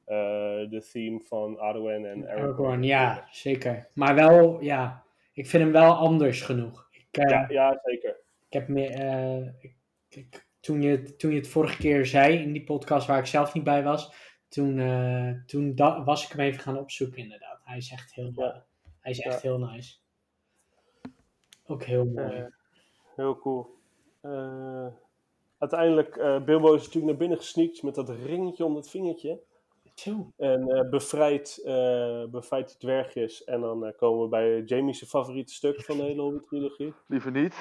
B: de theme van Arwen en Aragorn.
A: Ja, zeker. Maar wel, ja, ik vind hem wel anders genoeg. Ik,
B: Ja, ja, zeker.
A: ik heb meer, ik, ik- toen, je, toen je het vorige keer zei in die podcast waar ik zelf niet bij was, toen, eh, toen was ik hem even gaan opzoeken inderdaad. Hij is echt heel,
B: Ja.
A: hij is echt heel nice. Ook heel mooi.
B: Eh, heel cool. Eh, uiteindelijk, Bilbo is natuurlijk naar binnen gesneakt met dat ringetje om dat vingertje. En eh bevrijdt, eh bevrijdt die dwergjes. En dan eh, komen we bij Jamie's favoriete stuk van de hele Hobbit-trilogie.
C: liever niet.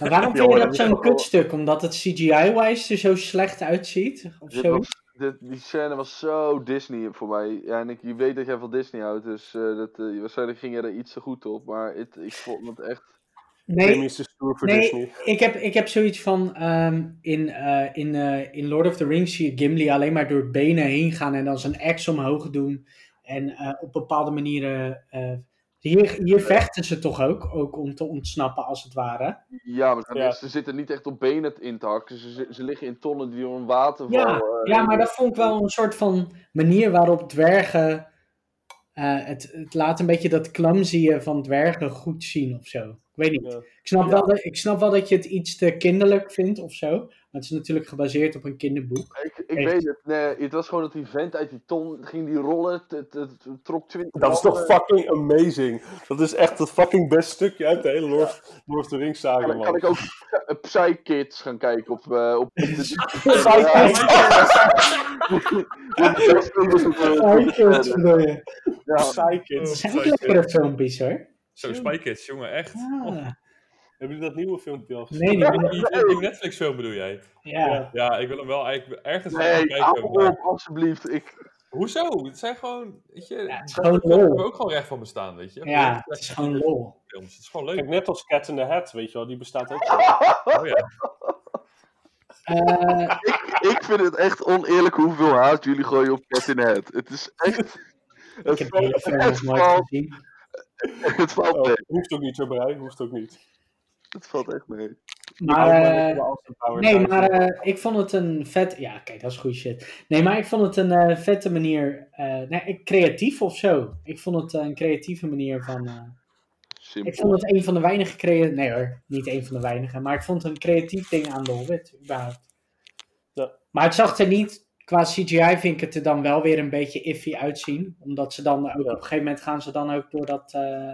A: Maar waarom vind je dat zo'n kut-stuk? Omdat het CGI-wise er zo slecht uitziet? Of
C: Dit
A: zo?
C: was, dit, die scène was zo Disney voor mij. Ja, en ik, je weet dat jij van Disney houdt, dus eh, dat, eh, waarschijnlijk ging je er iets te goed op. Maar het, ik vond het echt...
A: Nee,
B: Jamie is te stoer voor
A: Nee,
B: Disney.
A: ik heb, ik heb zoiets van, ehm, in, eh, in, eh, in Lord of the Rings zie je Gimli alleen maar door benen heen gaan en dan zijn axe omhoog doen. En eh, op bepaalde manieren, eh, hier, hier vechten ze toch ook, ook om te ontsnappen als het ware.
C: Ja, maar
B: Ja.
C: ze zitten niet echt op benen in te hakken. Ze, ze, liggen in tonnen die door een waterval...
A: Ja,
C: eh,
A: ja, maar dat vond ik wel een soort van manier waarop dwergen, eh, het, het laat een beetje dat clumsy van dwergen goed zien of zo. Ik weet niet.
B: Ja.
A: Ik snap,
B: Ja.
A: wel dat, ik snap wel dat je het iets te kinderlijk vindt of zo. Maar het is natuurlijk gebaseerd op een kinderboek.
C: Ik, weet het. Nee, het was gewoon dat die vent uit die ton ging die rollen. Het, het, het trok 20
B: Dat is toch fucking amazing. Dat is echt het fucking best stukje uit de hele Lord, Lord of the Rings saga, man.
C: kan ik ook eh, Psy-Kids gaan kijken op... eh op de,
A: Psykids bedoel je?
C: Ja,
B: Psychics.
A: Dat zijn lekkere filmpjes hoor.
D: Zo, Spy Kids, jongen, echt.
A: Ah,
B: Hebben jullie dat nieuwe filmpje al gezien?
A: nee, die,
D: Die, die Netflix film bedoel jij?
A: ja.
D: Ja, ik wil hem wel eigenlijk ergens gaan
C: nee,
D: kijken.
C: hou
D: maar-
C: op, alsjeblieft. Ik,
D: Hoezo? Het zijn gewoon, weet je,
A: Ja, het is gewoon
D: hebben we
A: lol.
D: ook gewoon recht van bestaan, weet je.
A: ja, het is gewoon lol.
D: Films. Het is gewoon
B: Kijk,
D: leuk.
B: net als Cat in the Hat, weet je wel, die bestaat ook.
D: Oh, ja.
A: Eh,
C: ik vind het echt oneerlijk hoeveel haat jullie gooien op Cat in the Head. Het is echt...
A: ik
C: Het
A: heb de hele film
C: valt,
A: nog
C: het
A: nooit
C: valt,
A: gezien.
C: het valt
B: Oh,
C: mee.
B: hoeft ook niet zo brei, hoeft ook niet.
C: Het valt echt mee.
A: Maar, eh, nee, maar eh, ik vond het een vet... Ja, kijk, dat is goede shit. Nee, maar ik vond het een eh, vette manier... eh, nee, ik- creatief of zo. Ik vond het een creatieve manier van... eh. Ik vond het een van de weinige creatieve... Nee hoor, niet een van de weinige. Maar ik vond het een creatief ding aan de Hobbit, überhaupt.
B: Ja.
A: Maar het zag er niet... Qua CGI vind ik het er dan wel weer een beetje iffy uitzien. Omdat ze dan ook... Op een gegeven moment gaan ze dan ook door dat... eh,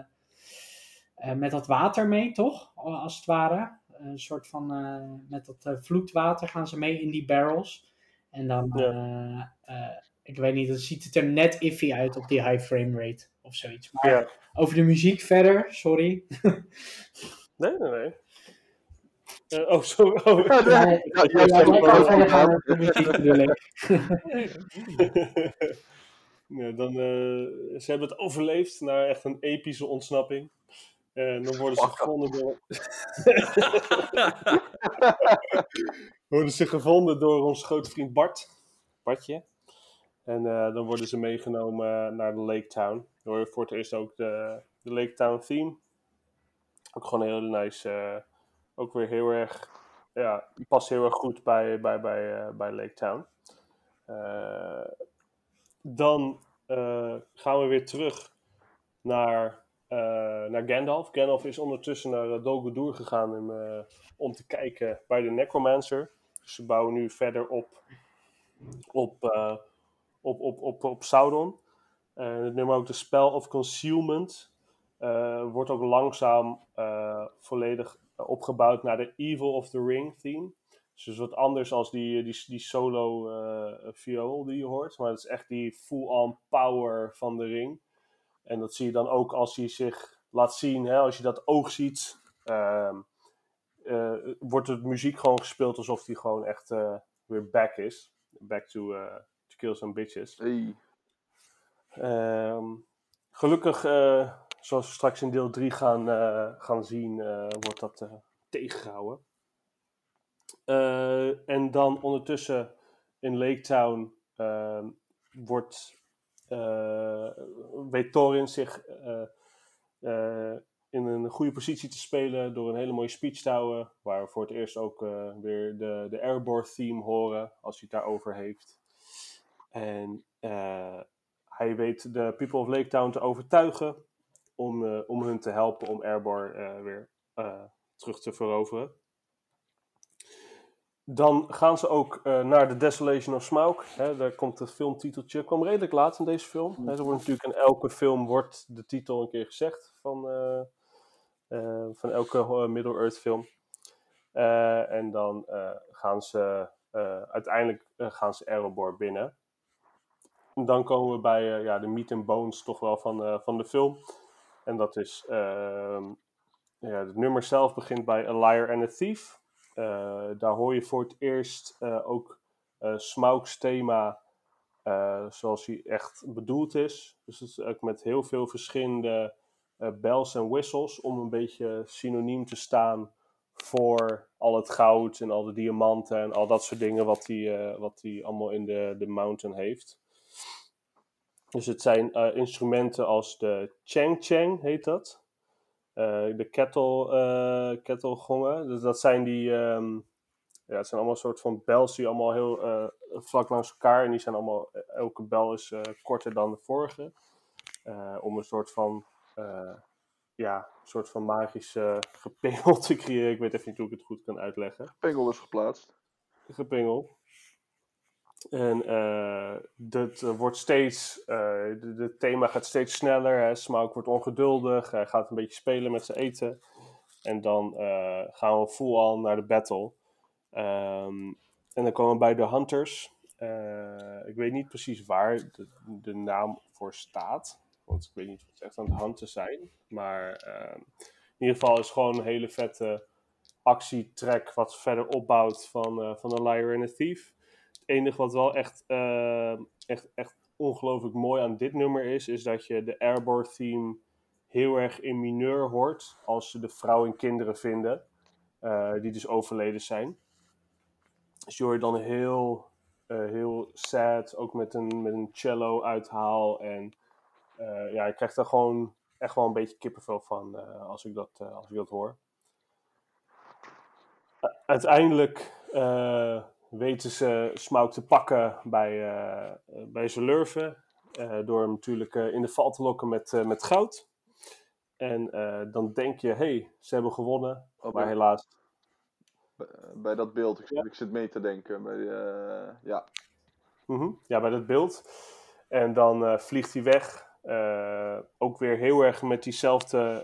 A: eh, met dat water mee, toch? Als het ware. Een soort van... eh, met dat vloedwater gaan ze mee in die barrels. En dan...
B: Ja.
A: ik weet niet, dan ziet het er net iffy uit op die high frame rate. Of zoiets. Maar
B: Ja.
A: over de muziek verder, sorry.
B: Nee, nee, nee. Eh, oh, sorry. Oh.
C: Ja, nee. Ja, ja,
A: ja,
B: dan, eh, ze hebben het overleefd naar echt een epische ontsnapping. En dan worden ze gevonden door... worden ze gevonden door ons grote vriend Bart. Bartje. En eh, dan worden ze meegenomen naar de Lake Town. Dan hoor je voor het eerst ook de, de Lake Town theme. Ook gewoon heel nice. Ook weer heel erg... Ja, past heel erg goed bij, bij, bij, eh, bij Lake Town. Eh, dan eh, gaan we weer terug naar, naar Gandalf. Gandalf is ondertussen naar uh, Dol Guldur gegaan om, eh, om te kijken bij de Necromancer. Dus ze bouwen nu verder op, op, op, op, op, op Sauron. Het nummer ook de Spell of Concealment wordt ook langzaam volledig opgebouwd naar de Evil of the Ring theme. Dus wat anders als die, die, die solo eh viool die je hoort. Maar het is echt die full-on power van de ring. En dat zie je dan ook als hij zich laat zien. Hè, als je dat oog ziet, ehm, eh, wordt de muziek gewoon gespeeld alsof hij gewoon echt eh, weer back is. Back to, eh, to kill some bitches.
C: Hey.
B: Ehm, gelukkig, eh, zoals we straks in deel 3 gaan, eh, gaan zien, eh, wordt dat eh, tegengehouden. Eh, en dan ondertussen in Lake Town ehm, wordt, weet Thorin zich in een goede positie te spelen door een hele mooie speech te houden. Waar we voor het eerst ook weer de, de Airborne theme horen als hij het daarover heeft. En hij weet de People of Lake Town te overtuigen om, eh, om hun te helpen om Airborne eh, weer eh, terug te veroveren. Dan gaan ze ook naar The Desolation of Smaug. Hè, daar komt het filmtiteltje. kwam redelijk laat in deze film. Hè, er wordt natuurlijk in elke film wordt de titel een keer gezegd van, van elke Middle-earth film. En dan gaan ze uiteindelijk gaan ze Erebor binnen. En dan komen we bij ja, de meat and bones toch wel van, van de film. En dat is... ehm, ja, het nummer zelf begint bij A Liar and a Thief. Eh, daar hoor je voor het eerst eh, ook eh Smaugs thema zoals hij echt bedoeld is. Dus het is ook met heel veel verschillende bells en whistles om een beetje synoniem te staan voor al het goud en al de diamanten en al dat soort dingen wat hij, wat allemaal in de, de mountain heeft. Dus het zijn eh, instrumenten als de Chang Chang heet dat. Eh, de kettle, eh kettlegongen. Dus dat zijn die, ehm, ja, het zijn allemaal soort van bells die allemaal heel vlak langs elkaar. En die zijn allemaal, elke bel is korter dan de vorige. Om een soort van, ja, een soort van magische gepingel te creëren. Ik weet even niet hoe ik het goed kan uitleggen.
C: Pengel is geplaatst.
B: Gepingel. En eh dit eh, wordt steeds, eh de, de thema gaat steeds sneller. Hè. Wordt ongeduldig. Hij gaat een beetje spelen met zijn eten. En dan eh, gaan we full on naar de battle. Ehm, en dan komen we bij de Hunters. Eh, ik weet niet precies waar de, de naam voor staat. Want ik weet niet of het echt aan het hunten zijn. Maar ehm, in ieder geval is het gewoon een hele vette actietrack wat verder opbouwt van, eh van The Liar and the Thief. Enige wat wel echt, eh, echt, echt ongelooflijk mooi aan dit nummer is, is dat je de Airborne theme heel erg in mineur hoort als ze de vrouw en kinderen vinden, eh, die dus overleden zijn. Dus je hoort dan heel, eh, heel sad, ook met een, met een cello uithaal. En eh, ja, ik krijg daar gewoon echt wel een beetje kippenvel van als, ik dat, als ik dat hoor. Uiteindelijk weten ze Smaug te pakken bij, eh, bij zijn lurven. eh, door hem natuurlijk eh, in de val te lokken met, met goud. En dan denk je, hé, hey, ze hebben gewonnen.
C: Oh,
B: Maar
C: bij-
B: helaas
C: Bij, bij dat beeld, ik,
B: Ja.
C: ik zit mee te denken. Bij, ja.
B: Mhm, Ja, bij dat beeld. En dan vliegt hij weg. Ook weer heel erg met diezelfde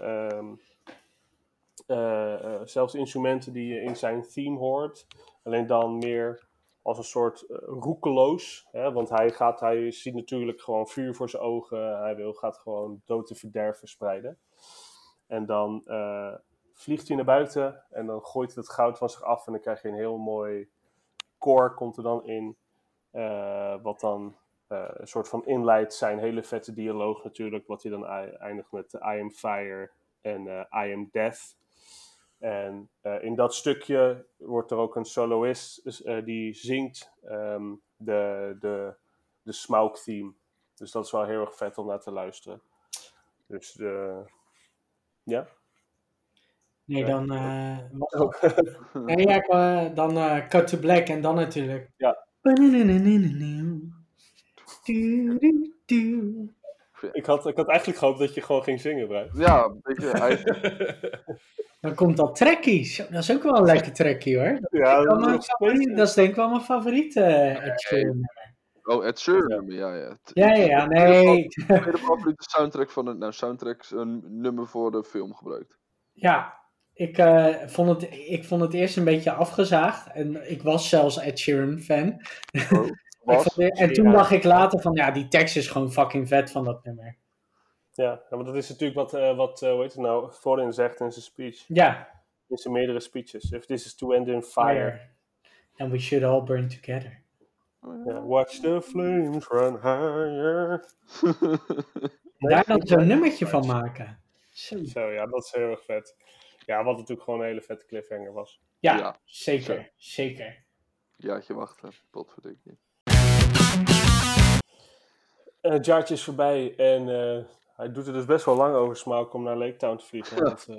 B: eh, eh, zelfde instrumenten die je in zijn theme hoort. Alleen dan meer als een soort eh, roekeloos. Hè? Want hij, gaat, hij ziet natuurlijk gewoon vuur voor zijn ogen. Hij wil, gaat gewoon dood en verderf verspreiden. En dan vliegt hij naar buiten. En dan gooit hij het goud van zich af. En dan krijg je een heel mooi koor komt er dan in. Wat dan een soort van inleidt zijn hele vette dialoog natuurlijk. Wat hij dan ei- eindigt met I am fire en I am death. En eh, in dat stukje wordt er ook een soloist dus, eh, die zingt ehm, de, de, de Smaug theme. Dus dat is wel heel erg vet om naar te luisteren. Dus de... Ja?
A: Nee, dan... eh, wat- ja, eh, dan eh, Cut to Black en dan natuurlijk...
B: Ja. Ik had, ik had eigenlijk gehoopt dat je gewoon ging zingen, Brian.
C: Ja, een beetje
A: Dan komt dat trekkie. Zo, Dat is ook wel een lekker trekkie hoor. Dat,
B: Ja,
A: is
B: dat is
A: favoriet- dat is denk ik wel mijn favoriete eh, Ed Sheeran.
C: Oh, Ed Sheeran, ja, ja.
A: Ja, ja, ja, nee.
C: Tweede favoriete soundtrack van het, nou, soundtracks, een nummer voor de film gebruikt.
A: Ja, ik, eh, vond het, ik vond het eerst een beetje afgezaagd. En ik was zelfs Ed Sheeran fan.
C: Oh,
A: Ik
C: was,
A: vond het- en toen
B: Ja.
A: dacht ik later van, ja, die tekst is gewoon fucking vet van dat nummer.
B: Ja, ja, want dat is natuurlijk wat, eh wat eh, hoe heet het nou, Thorin zegt in zijn speech.
A: Ja,
B: In zijn meerdere speeches. If this is to end in fire.
A: fire. And we should all burn together.
B: Ja, watch the flames run higher.
A: En daar dan zo'n nummertje van maken. Zo.
B: Zo, ja, dat is heel erg vet. Ja, wat natuurlijk gewoon een hele vette cliffhanger was.
A: Ja,
C: Ja.
A: zeker, zeker.
C: Jaartje wachten, potverdikkie.
B: Eh, het jaartje is voorbij en eh, hij doet er dus best wel lang over Smaug om naar Lake Town te vliegen.
C: Ja.
B: Want, eh,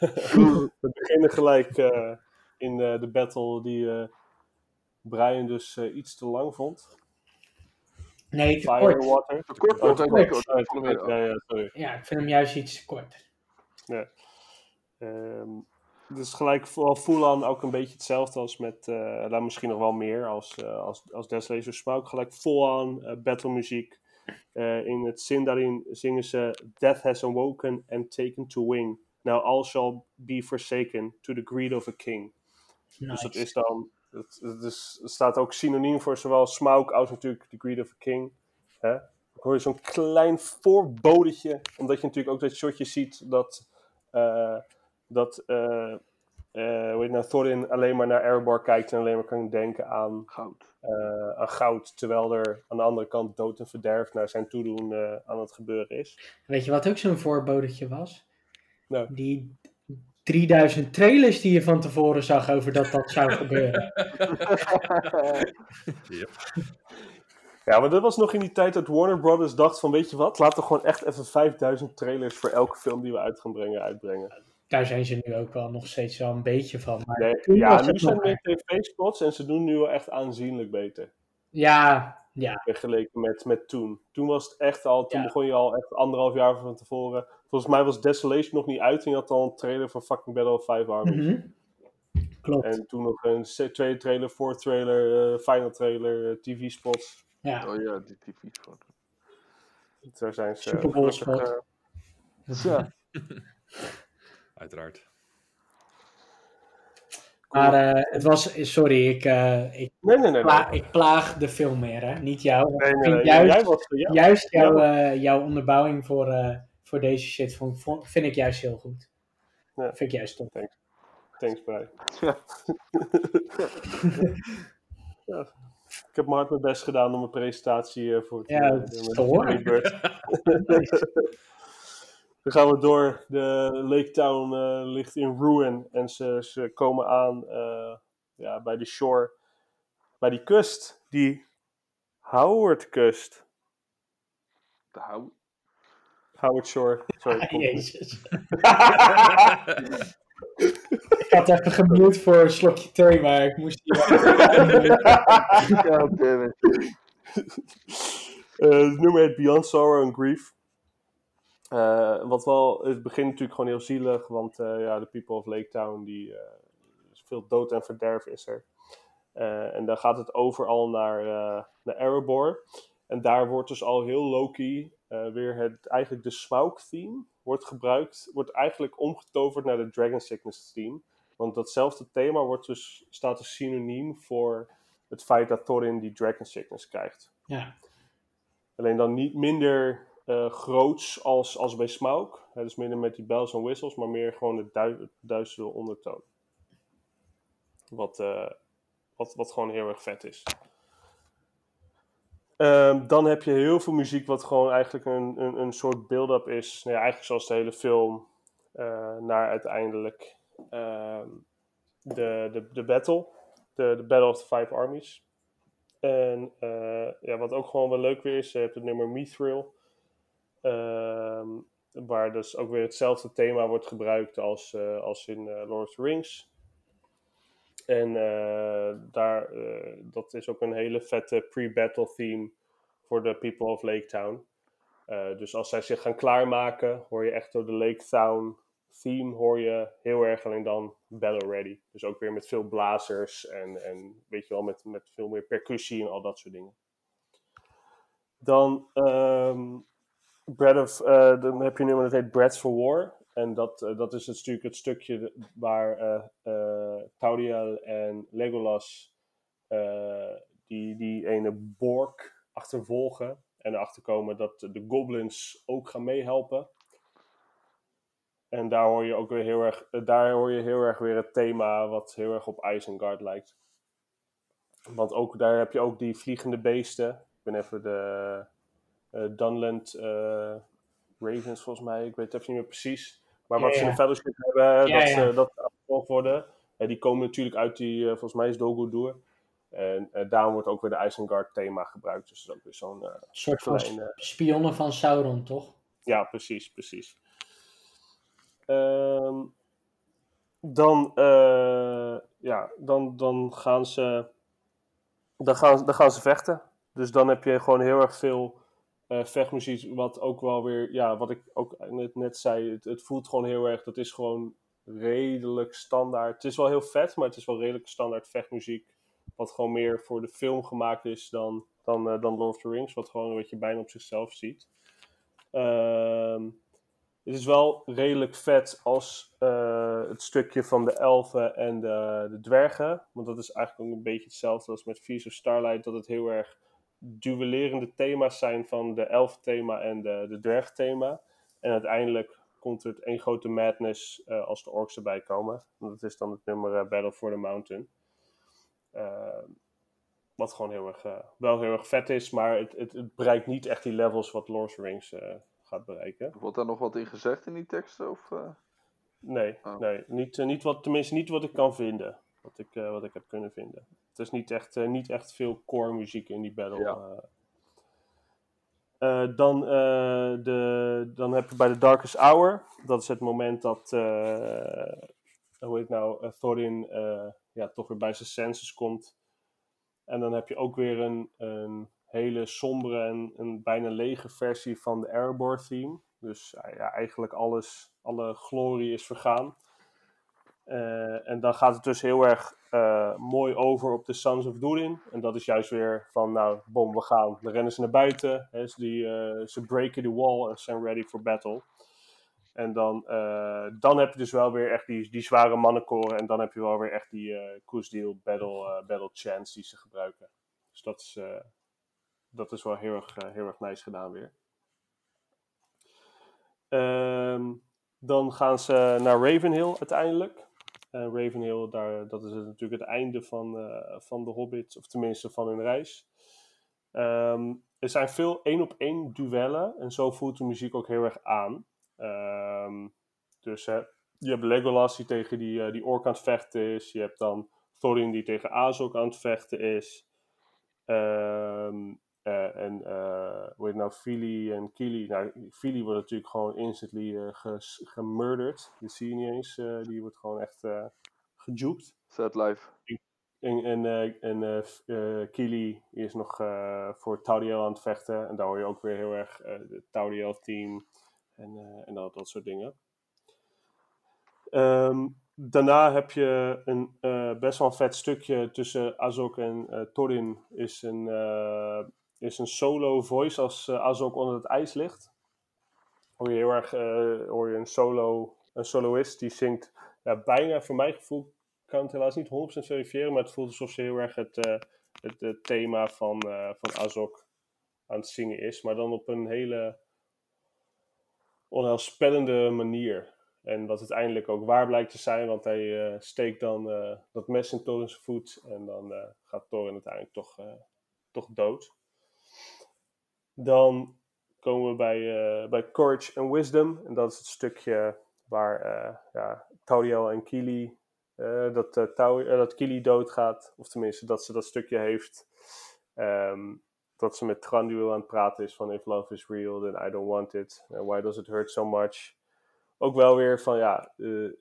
B: we beginnen gelijk eh, in eh, de battle die eh, Brian dus eh, iets te lang vond.
A: Nee, te
B: Fire and
A: kort.
B: Water.
C: Te kort
B: Oh, te kort. Ja, ja, sorry.
A: Ja, ik vind hem juist iets te kort.
B: Ehm, dus gelijk full-on ook een beetje hetzelfde als met, nou, misschien nog wel meer als, eh als, als Deslaser Smoke. Gelijk full-on eh, battle muziek. In het zin daarin zingen ze Death has awoken and taken to wing. Now all shall be forsaken to the greed of a king. Dus dat is dan, is, het staat ook synoniem voor zowel Smaug als natuurlijk the greed of a king. Hè? Ik hoor je zo'n klein voorbodetje, omdat je natuurlijk ook dat shotje ziet dat, dat eh, eh, hoe het nou, Thorin alleen maar naar Erebor kijkt en alleen maar kan denken aan,
C: Goud.
B: eh, aan goud, terwijl er aan de andere kant dood en verderf naar zijn toedoen eh, aan het gebeuren is.
A: Weet je wat ook zo'n voorbodetje was?
B: Nou.
A: Die 3000 trailers die je van tevoren zag over dat dat zou gebeuren.
B: Ja, maar dat was nog in die tijd dat Warner Brothers dacht van, weet je wat, laten we gewoon echt even 5000 trailers voor elke film die we uit gaan brengen, uitbrengen.
A: Daar zijn ze nu ook wel nog steeds wel een beetje van. Maar
B: Nee, ja, nu zijn er meer tv-spots en ze doen nu wel echt aanzienlijk beter.
A: Ja, ja.
B: Vergeleken met, met toen. Toen was het echt al, toen
A: Ja.
B: begon je al echt anderhalf jaar van tevoren. Volgens mij was Desolation nog niet uit en je had al een trailer van fucking Battle of Five Armies.
A: Mhm. Klopt.
B: En toen nog een tweede trailer, fourth trailer, eh, final trailer, eh, tv-spots.
A: Ja.
C: Oh ja, die tv-spot.
B: Daar zijn ze
A: Super
B: eh,
C: Ja.
D: Uiteraard.
A: Maar eh, het was, sorry, ik, eh, ik,
B: Nee, nee, nee. nee.
A: pla- ik plaag de film meer, hè? niet jou. ik vind
B: nee.
A: Juist,
B: Jij was ja.
A: juist jouw,
B: Ja.
A: eh, jouw onderbouwing voor, eh, voor deze shit vond, vond- vind ik juist heel goed.
B: Ja.
A: Vind ik juist top.
B: Thanks, Brian.
C: Ja.
B: Ja. Ik heb mijn hard mijn best gedaan om mijn presentatie eh, voor te
A: Ja, dat is
B: doen.
A: te horen.
B: Dan gaan we door. De Lake Town eh, ligt in ruin. En ze, ze komen aan eh, ja, bij de shore. Bij die kust. Die Howard kust.
C: De hou.
B: Howard Shore. Sorry.
A: Jezus. ik had even gemute voor een slokje thee, maar ik moest hier
C: God damn it.
B: Eh, het nummer heet Beyond Sorrow and Grief. Eh, wat wel, het begint natuurlijk gewoon heel zielig, want eh, ja, de people of Lake Town, die, eh, veel dood en verderf is er. En dan gaat het over al naar, naar Erebor. En daar wordt dus al heel low-key eh, weer het, eigenlijk de Smaug theme wordt gebruikt, wordt eigenlijk omgetoverd naar de Dragon Sickness theme. Want datzelfde thema wordt dus, staat als synoniem voor het feit dat Thorin die Dragon Sickness krijgt.
A: Ja,
B: Alleen dan niet minder eh, groots als, als bij Smaug. Dus minder met die bells en whistles, maar meer gewoon het, du duistere ondertoon. Wat, eh, wat, wat gewoon heel erg vet is. Ehm, dan heb je heel veel muziek wat gewoon eigenlijk een, een, een soort build-up is. Nou ja, eigenlijk zoals de hele film. eh, naar uiteindelijk ehm, de, de, de battle. De, de Battle of the Five Armies. En ja, wat ook gewoon wel leuk weer is, je hebt het nummer Mithril. Ehm, waar dus ook weer hetzelfde thema wordt gebruikt als, eh, als in eh, Lord of the Rings. En eh, daar, dat is ook een hele vette pre-battle theme voor de people of Lake Town. Dus als zij zich gaan klaarmaken, hoor je echt door de Lake Town theme hoor je heel erg alleen dan Battle Ready. Dus ook weer met veel blazers en, en weet je wel, met, met veel meer percussie en al dat soort dingen. Dan, ehm Bread of, eh, dan heb je een nummer dat heet Breads for War. En dat, eh, dat is natuurlijk het stukje waar eh Tauriel en Legolas die, die ene Bork achtervolgen. En erachter komen dat de goblins ook gaan meehelpen. En daar hoor je ook weer heel erg, daar hoor je heel erg weer het thema wat heel erg op Isengard lijkt. Want ook daar heb je ook die vliegende beesten. Ik ben even de Dunland eh, Ravens volgens mij, ik weet het even niet meer precies. Maar wat
A: Ja,
B: ze in de fellowship hebben,
A: Ja,
B: dat,
A: ja.
B: Ze, dat afgevolgd worden. Eh, die komen natuurlijk uit die, eh, volgens mij is Dol Guldur. En eh, daarom wordt ook weer de Isengard thema gebruikt. Dus dat is ook weer zo'n eh,
A: soort van
B: kleine...
A: spionnen van Sauron, toch?
B: Ja, precies, precies. Ehm, dan, eh, ja, dan, dan gaan ze, dan gaan, dan gaan ze vechten. Dus dan heb je gewoon heel erg veel eh, vechtmuziek, wat ook wel weer, ja, wat ik ook net, net zei, het, het voelt gewoon heel erg, dat is gewoon redelijk standaard. Het is wel heel vet, maar het is wel redelijk standaard vechtmuziek, wat gewoon meer voor de film gemaakt is dan, dan, eh, dan Lord of the Rings, wat gewoon wat je bijna op zichzelf ziet. Ehm, het is wel redelijk vet als eh, het stukje van de elfen en de, de dwergen. Want dat is eigenlijk ook een beetje hetzelfde als met Feast of Starlight. Dat het heel erg duellerende thema's zijn van de elfthema en de, de dwergthema. En uiteindelijk komt het één grote madness eh, als de orks erbij komen. En dat is dan het nummer eh, Battle for the Mountain. Ehm, wat gewoon heel erg, eh, wel heel erg vet is, maar het, het, het bereikt niet echt die levels wat Lord of the Rings eh, gaat bereiken.
C: Wordt daar nog wat in gezegd in die teksten? Of, eh?
B: Nee,
C: Oh.
B: nee niet, eh, niet wat, tenminste niet wat ik kan vinden. Wat ik, eh, wat ik heb kunnen vinden. Het is niet echt, eh, niet echt veel core muziek in die battle.
C: Ja.
B: eh. Eh, dan, de, dan heb je bij de Darkest Hour. Dat is het moment dat, hoe heet nou, Thorin ja, toch weer bij zijn senses komt. En dan heb je ook weer een, een hele sombere en een bijna lege versie van de Erebor theme. Dus ja, eigenlijk alles, alle glorie is vergaan. En dan gaat het dus heel erg eh, mooi over op de Sons of Durin. En dat is juist weer van, nou, bom, we gaan. Dan rennen ze naar buiten. Hè, ze, die, eh, breken de wall en zijn ready for battle. En dan, eh, dan heb je dus wel weer echt die, die zware mannenkoren. En dan heb je wel weer echt die Koesdeal battle, battle chants die ze gebruiken. Dus dat is, dat is wel heel erg, heel erg nice gedaan weer. Ehm, dan gaan ze naar Ravenhill uiteindelijk. En Ravenhill, daar, dat is natuurlijk het einde van, eh, van de Hobbit, of tenminste van hun reis. Ehm, er zijn veel één op één duellen en zo voelt de muziek ook heel erg aan. Ehm, dus je hebt Legolas die tegen die, eh, die ork aan het vechten is. Je hebt dan Thorin die tegen Azog aan het vechten is. Ehm, eh, en eh hoe heet nou, Fili en Kili. Nou, Fili wordt natuurlijk gewoon instantly ges- gemurderd. Die zie je niet eens. die wordt gewoon echt eh gejuked.
C: Sad Life.
B: En, en, en Kili is nog voor Tauriel aan het vechten. En daar hoor je ook weer heel erg het Tauriel-team en, en dat, dat soort dingen. Ehm, daarna heb je een best wel een vet stukje tussen Azog en Thorin. Is een, eh, is een solo voice als eh, Azog onder het ijs ligt. Hoor je heel erg eh, hoor je een, solo, een soloist die zingt ja, bijna, voor mijn gevoel, kan het helaas niet 100% verifiëren, maar het voelt alsof ze heel erg het, eh, het, thema van, van Azog aan het zingen is. Maar dan op een hele onheilspellende manier. En wat uiteindelijk ook waar blijkt te zijn, want hij steekt dan dat mes in Thorin's voet en dan gaat Thorin uiteindelijk toch, toch dood. Dan komen we bij, eh, bij Courage and Wisdom. En dat is het stukje waar eh ja, en Kili, eh, dat, eh, dat Kili doodgaat. Of tenminste, dat ze dat stukje heeft. Ehm, dat ze met Tranduil aan het praten is van if love is real, then I don't want it. And why does it hurt so much? Ook wel weer van ja,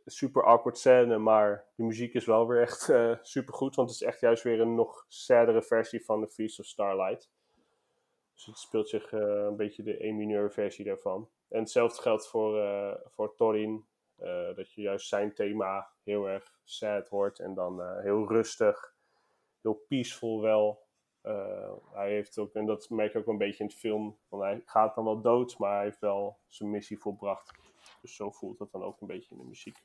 B: super awkward scène, maar de muziek is wel weer echt super goed. Want het is echt juist weer een nog saddere versie van The Feast of Starlight. Dus het speelt zich eh, een beetje de E-mineur versie daarvan. En hetzelfde geldt voor, eh, voor Torin. eh, dat je juist zijn thema heel erg sad hoort. En dan heel rustig, heel peaceful wel. Hij heeft ook, en dat merk je ook een beetje in het film, want hij gaat dan wel dood, maar hij heeft wel zijn missie volbracht. Dus zo voelt dat dan ook een beetje in de muziek.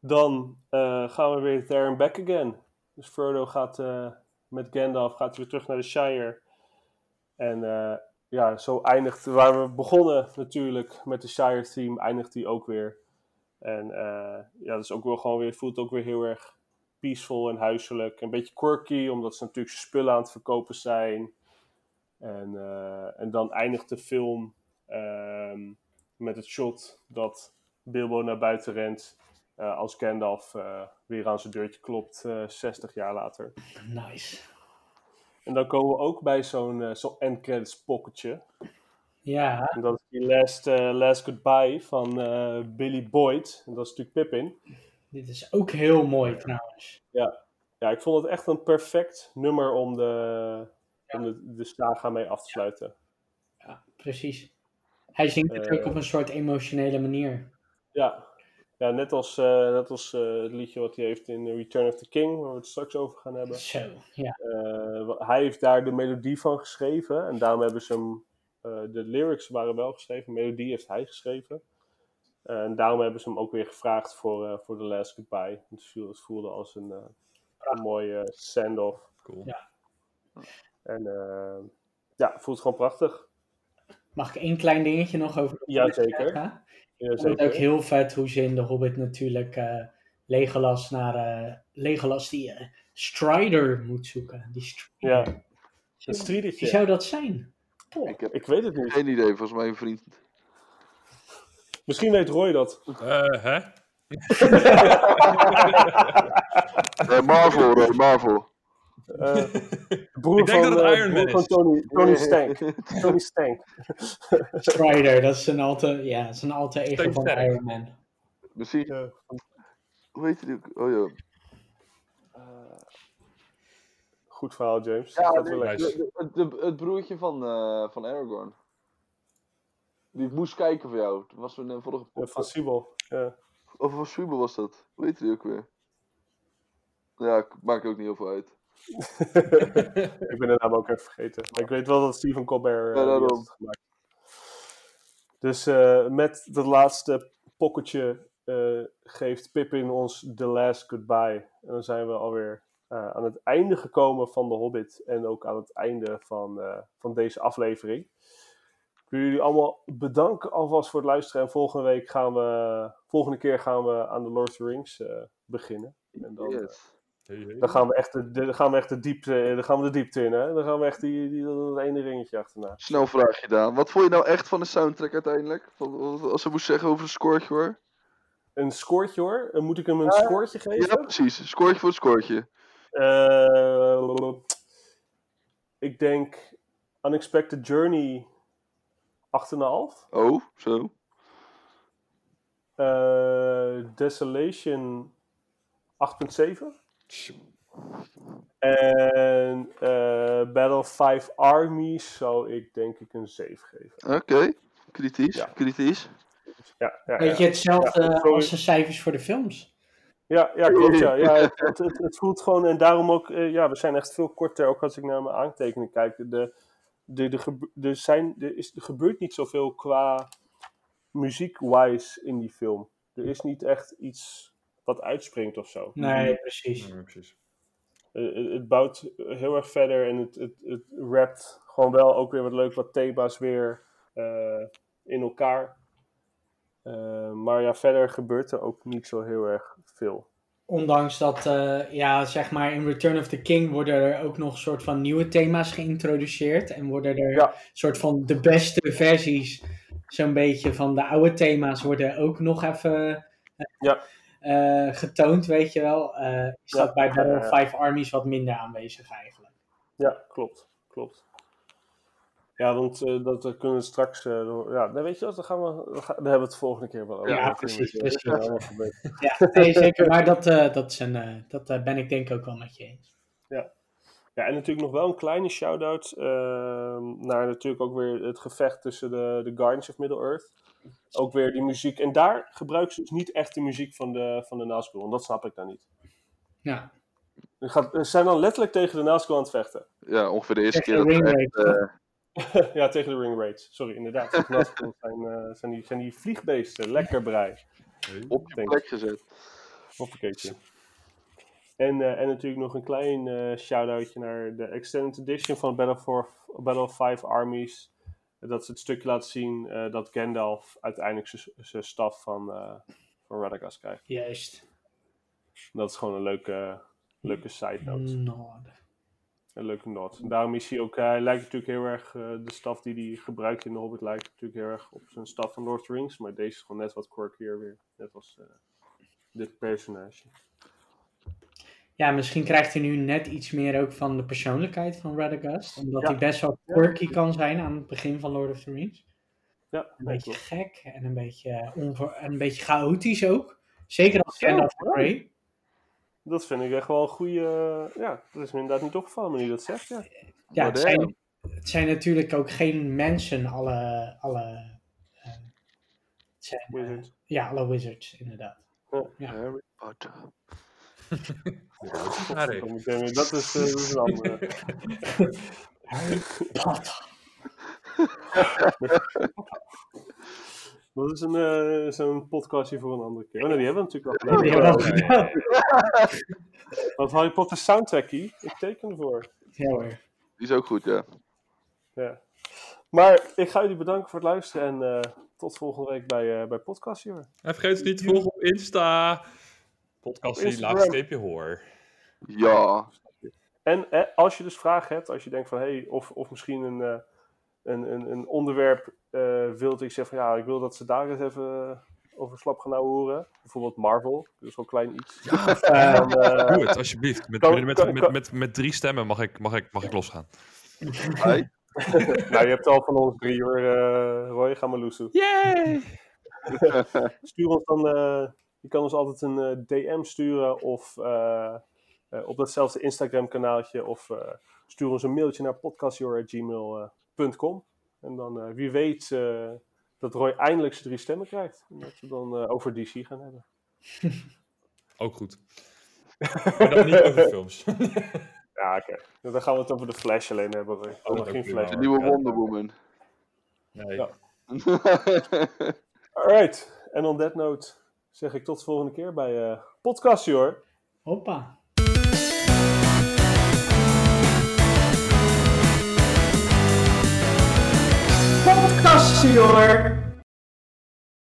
B: Dan gaan we weer there back again. Dus Frodo gaat met Gandalf gaat weer terug naar de Shire. En eh, ja, zo eindigt waar we begonnen natuurlijk met de Shire theme, eindigt hij ook weer. En eh, ja, dat is ook wel gewoon weer, voelt ook weer heel erg peaceful en huiselijk. Een beetje quirky, omdat ze natuurlijk spullen aan het verkopen zijn. En, eh, en dan eindigt de film ehm, met het shot dat Bilbo naar buiten rent. Eh, als Gandalf eh, weer aan zijn deurtje klopt, eh 60 jaar later.
A: Nice.
B: En dan komen we ook bij zo'n eh, zo'n end credits pocketje.
A: Ja,
B: En dat is die Last, eh, last Goodbye van eh, Billy Boyd. En dat is natuurlijk Pippin.
A: dit is ook heel mooi trouwens.
B: Ja, ik vond het echt een perfect nummer om de, om de, de saga mee af te sluiten.
A: Ja, precies. Hij zingt het
B: Eh.
A: ook op een soort emotionele manier.
B: Ja, ja net als, eh, net als eh, het liedje wat hij heeft in Return of the King, waar we het straks over gaan hebben.
A: Zo, ja.
B: Eh, hij heeft daar de melodie van geschreven. En daarom hebben ze hem. eh, de lyrics waren wel geschreven, de melodie heeft hij geschreven. En daarom hebben ze hem ook weer gevraagd voor, eh, voor The Last Goodbye. Het voelde, het voelde als een, eh, een mooie send-off.
D: Cool.
A: Ja.
B: En ja, het voelt gewoon prachtig.
A: Mag ik één klein dingetje nog over
B: Ja, zeker.
A: zeggen?
B: Ja,
A: het ook
B: zeker.
A: heel vet hoe ze in de Hobbit natuurlijk eh, Legolas naar eh, Legolas die eh, Strider moet zoeken. Die Strider.
B: Ja, een
A: Wie zou dat zijn? Poh.
C: Ik heb
B: Ik weet het niet.
C: geen idee, volgens mij een vriend.
B: Misschien weet Roy dat.
D: Eh, hè?
C: Eh, Marvel, Roy, Marvel.
B: Eh, de broer
D: Ik denk
B: van,
D: dat het
B: eh,
D: Iron Man
B: van
D: is.
B: Tony, Tony Stank. Tony Stank.
A: Strider, dat is een alter, ja, dat is een alter ego van
D: sterk.
A: Iron Man.
C: Misschien,
B: Ja.
C: hoe heet die ook? Oh ja.
B: Goed verhaal, James.
C: Ja,
B: Gaat
C: de- de- de- de- het broertje van, eh, van Aragorn. Die ik moest kijken voor jou. Dat was een vorige
B: Ja, van
C: podcast.
B: Siebel. Ja.
C: Of van Schwebel was dat. Hoe heet die ook weer? Ja, ik- maakt ook niet heel veel uit.
B: ik ben de naam ook even vergeten. Maar ik weet wel dat Stephen Colbert
C: Ja,
B: had
C: daarom.
B: het gemaakt. Dus eh, met dat laatste pocketje eh, geeft Pippin ons The Last Goodbye. En dan zijn we alweer eh, aan het einde gekomen van The Hobbit. En ook aan het einde van, van deze aflevering. Ik wil jullie allemaal bedanken alvast voor het luisteren. En volgende week gaan we, volgende keer gaan we aan The Lord of the Rings beginnen. En dan,
C: Yes.
D: Hey, hey.
B: dan gaan we echt de, dan gaan we echt de diepte, dan gaan we de diepte in, hè? Dan gaan we echt die, die, dat ene ringetje achterna.
C: Snel vraag gedaan. Wat vond je nou echt van de soundtrack uiteindelijk? Als ze moest zeggen over een scoortje hoor.
B: Een scoortje hoor. Eh, Moet ik hem een scoortje
C: Ja,
B: geven?
C: precies. Een scoortje voor een scoortje.
B: Eh, ik denk Unexpected Journey 8,5.
C: Oh, zo.
B: Eh, Desolation 8,7. En eh, Battle of Five Armies zou ik denk ik een 7 geven.
C: Oké. Kritisch,
B: Ja.
C: kritisch.
B: Ja, ja,
A: Weet je, hetzelfde
B: Ja, sorry.
A: als de cijfers voor de films.
B: Ja, ja klopt. Ja. Ja, het, het, voelt gewoon, en daarom ook, eh, ja, we zijn echt veel korter, ook als ik naar mijn aantekeningen kijk. De, de, de, er, zijn, er, is, er gebeurt niet zoveel qua muziek-wise in die film. Er is niet echt iets wat uitspringt of zo.
A: Nee, precies.
D: Ja, precies.
B: Eh, het, het bouwt heel erg verder en het, het, het rapt gewoon wel ook weer wat leuk, wat thema's weer eh, in elkaar. Eh, maar ja, verder gebeurt er ook niet zo heel erg veel.
A: Ondanks dat, eh, ja, zeg maar, in Return of the King worden er ook nog soort van nieuwe thema's geïntroduceerd. En worden er
B: Ja.
A: soort van de beste versies, zo'n beetje van de oude thema's, worden ook nog even eh,
B: Ja.
A: Eh, getoond, weet je wel. Eh, is
B: Ja.
A: dat bij Battle of
B: Ja, ja.
A: Five Armies wat minder aanwezig eigenlijk.
B: Ja, klopt. Klopt. Ja, want eh, dat kunnen we straks. eh, door- ja, dan weet je wat, dan, gaan we, dan, gaan- dan hebben we het de volgende keer wel over.
A: Ja, precies. Ja, nee, zeker. Maar dat, eh, dat, is een, eh, dat ben ik denk ik ook wel met je eens.
B: Ja, en natuurlijk nog wel een kleine shout-out ehm, naar natuurlijk ook weer het gevecht tussen de, de Guardians of Middle-earth. Ook weer die muziek. En daar gebruiken ze dus niet echt de muziek van de, van de Nazgul. En dat snap ik dan niet.
A: Ja.
B: Ze zijn dan letterlijk tegen de Nazgul aan het vechten.
C: Ja, ongeveer de eerste
A: Tegen
C: keer
A: de
C: dat echt, eh,
B: ja, tegen de ring raids. Sorry, inderdaad. De Nazgul zijn, eh, zijn, die, zijn die vliegbeesten. Lekker brei.
C: op je plek gezet.
B: Hoppakeetje. En, eh, en natuurlijk nog een klein eh shout-outje naar de Extended Edition van Battle, for, Battle of Five Armies. Dat ze het stukje laten zien eh, dat Gandalf uiteindelijk zijn staf van, eh van Radagast krijgt.
A: Juist.
B: Dat is gewoon een leuke, leuke side note.
A: Nod.
B: Een leuke nod. En daarom is hij ook, hij lijkt natuurlijk heel erg, eh, de staf die hij gebruikt in de Hobbit lijkt natuurlijk heel erg op zijn staf van Lord of the Rings. Maar deze is gewoon net wat quirkier weer. Net als dit personage.
A: Ja, misschien krijgt hij nu net iets meer ook van de persoonlijkheid van Radagast. Omdat
B: Ja.
A: hij best wel quirky kan zijn aan het begin van Lord of the Rings.
B: Ja,
A: Een beetje
B: klopt.
A: gek en een beetje, onver, en een beetje chaotisch ook. Zeker als Gandalf
B: ja.
A: Grey.
B: Dat vind ik echt wel een goede. ja, dat is me inderdaad niet opgevallen, maar nu dat zegt. Ja.
A: Ja, het zijn, het zijn natuurlijk ook geen mensen, alle, alle, eh, het zijn, eh,
B: Wizards.
A: ja, alle wizards, inderdaad. Ja.
C: Harry Potter.
B: Dat is, eh, dat is een andere. Dat is een, eh, zo'n podcastje voor een andere keer. Oh nee, die hebben we natuurlijk al
A: Die
B: gedaan.
A: hebben we al gedaan.
B: Wat Harry Potter soundtrackie? Ik teken ervoor.
A: Ja hoor.
C: Die is ook goed, ja.
B: Ja. Maar ik ga jullie bedanken voor het luisteren en eh, tot volgende week bij, eh bij Podcast hoor.
D: En vergeet ons niet te volgen op Insta. Podcastie,
B: Instagram.
D: laagstreepje hoor.
C: Ja.
B: En eh, als je dus vragen hebt, als je denkt van hé, hey, of, of misschien een, eh, een, een, een onderwerp eh wilt, ik zeg van ja, ik wil dat ze daar eens even over slap gaan horen. Bijvoorbeeld Marvel, dat is wel klein iets.
A: Eh,
D: Doe het, alsjeblieft. Met,
B: Kan-
D: met, met,
B: kan-
D: met,
B: kan-
D: met, met drie stemmen mag ik, mag ik, mag ik losgaan.
C: Hi.
B: nou, je hebt al van ons drie hoor, eh Roy, ga maar loesoe.
D: Yay!
B: Stuur ons dan, eh, je kan ons altijd een eh, DM sturen of eh, eh, op datzelfde Instagram kanaaltje of eh, stuur ons een mailtje naar podcastjour.gmail.com en dan eh, wie weet eh, dat Roy eindelijk zijn drie stemmen krijgt. En dat we dan eh, over DC gaan hebben.
D: Ook goed. Maar dan niet over films.
B: Ja, oké. Dan gaan we het over de Flash alleen hebben. Roy. Oh, geen. Flash.
C: De nieuwe Wonder Woman.
D: Nee.
B: Ja. Alright, en on that note zeg ik tot de volgende keer bij eh Podcast hoor.
A: Hoppa. Podcastie hoor.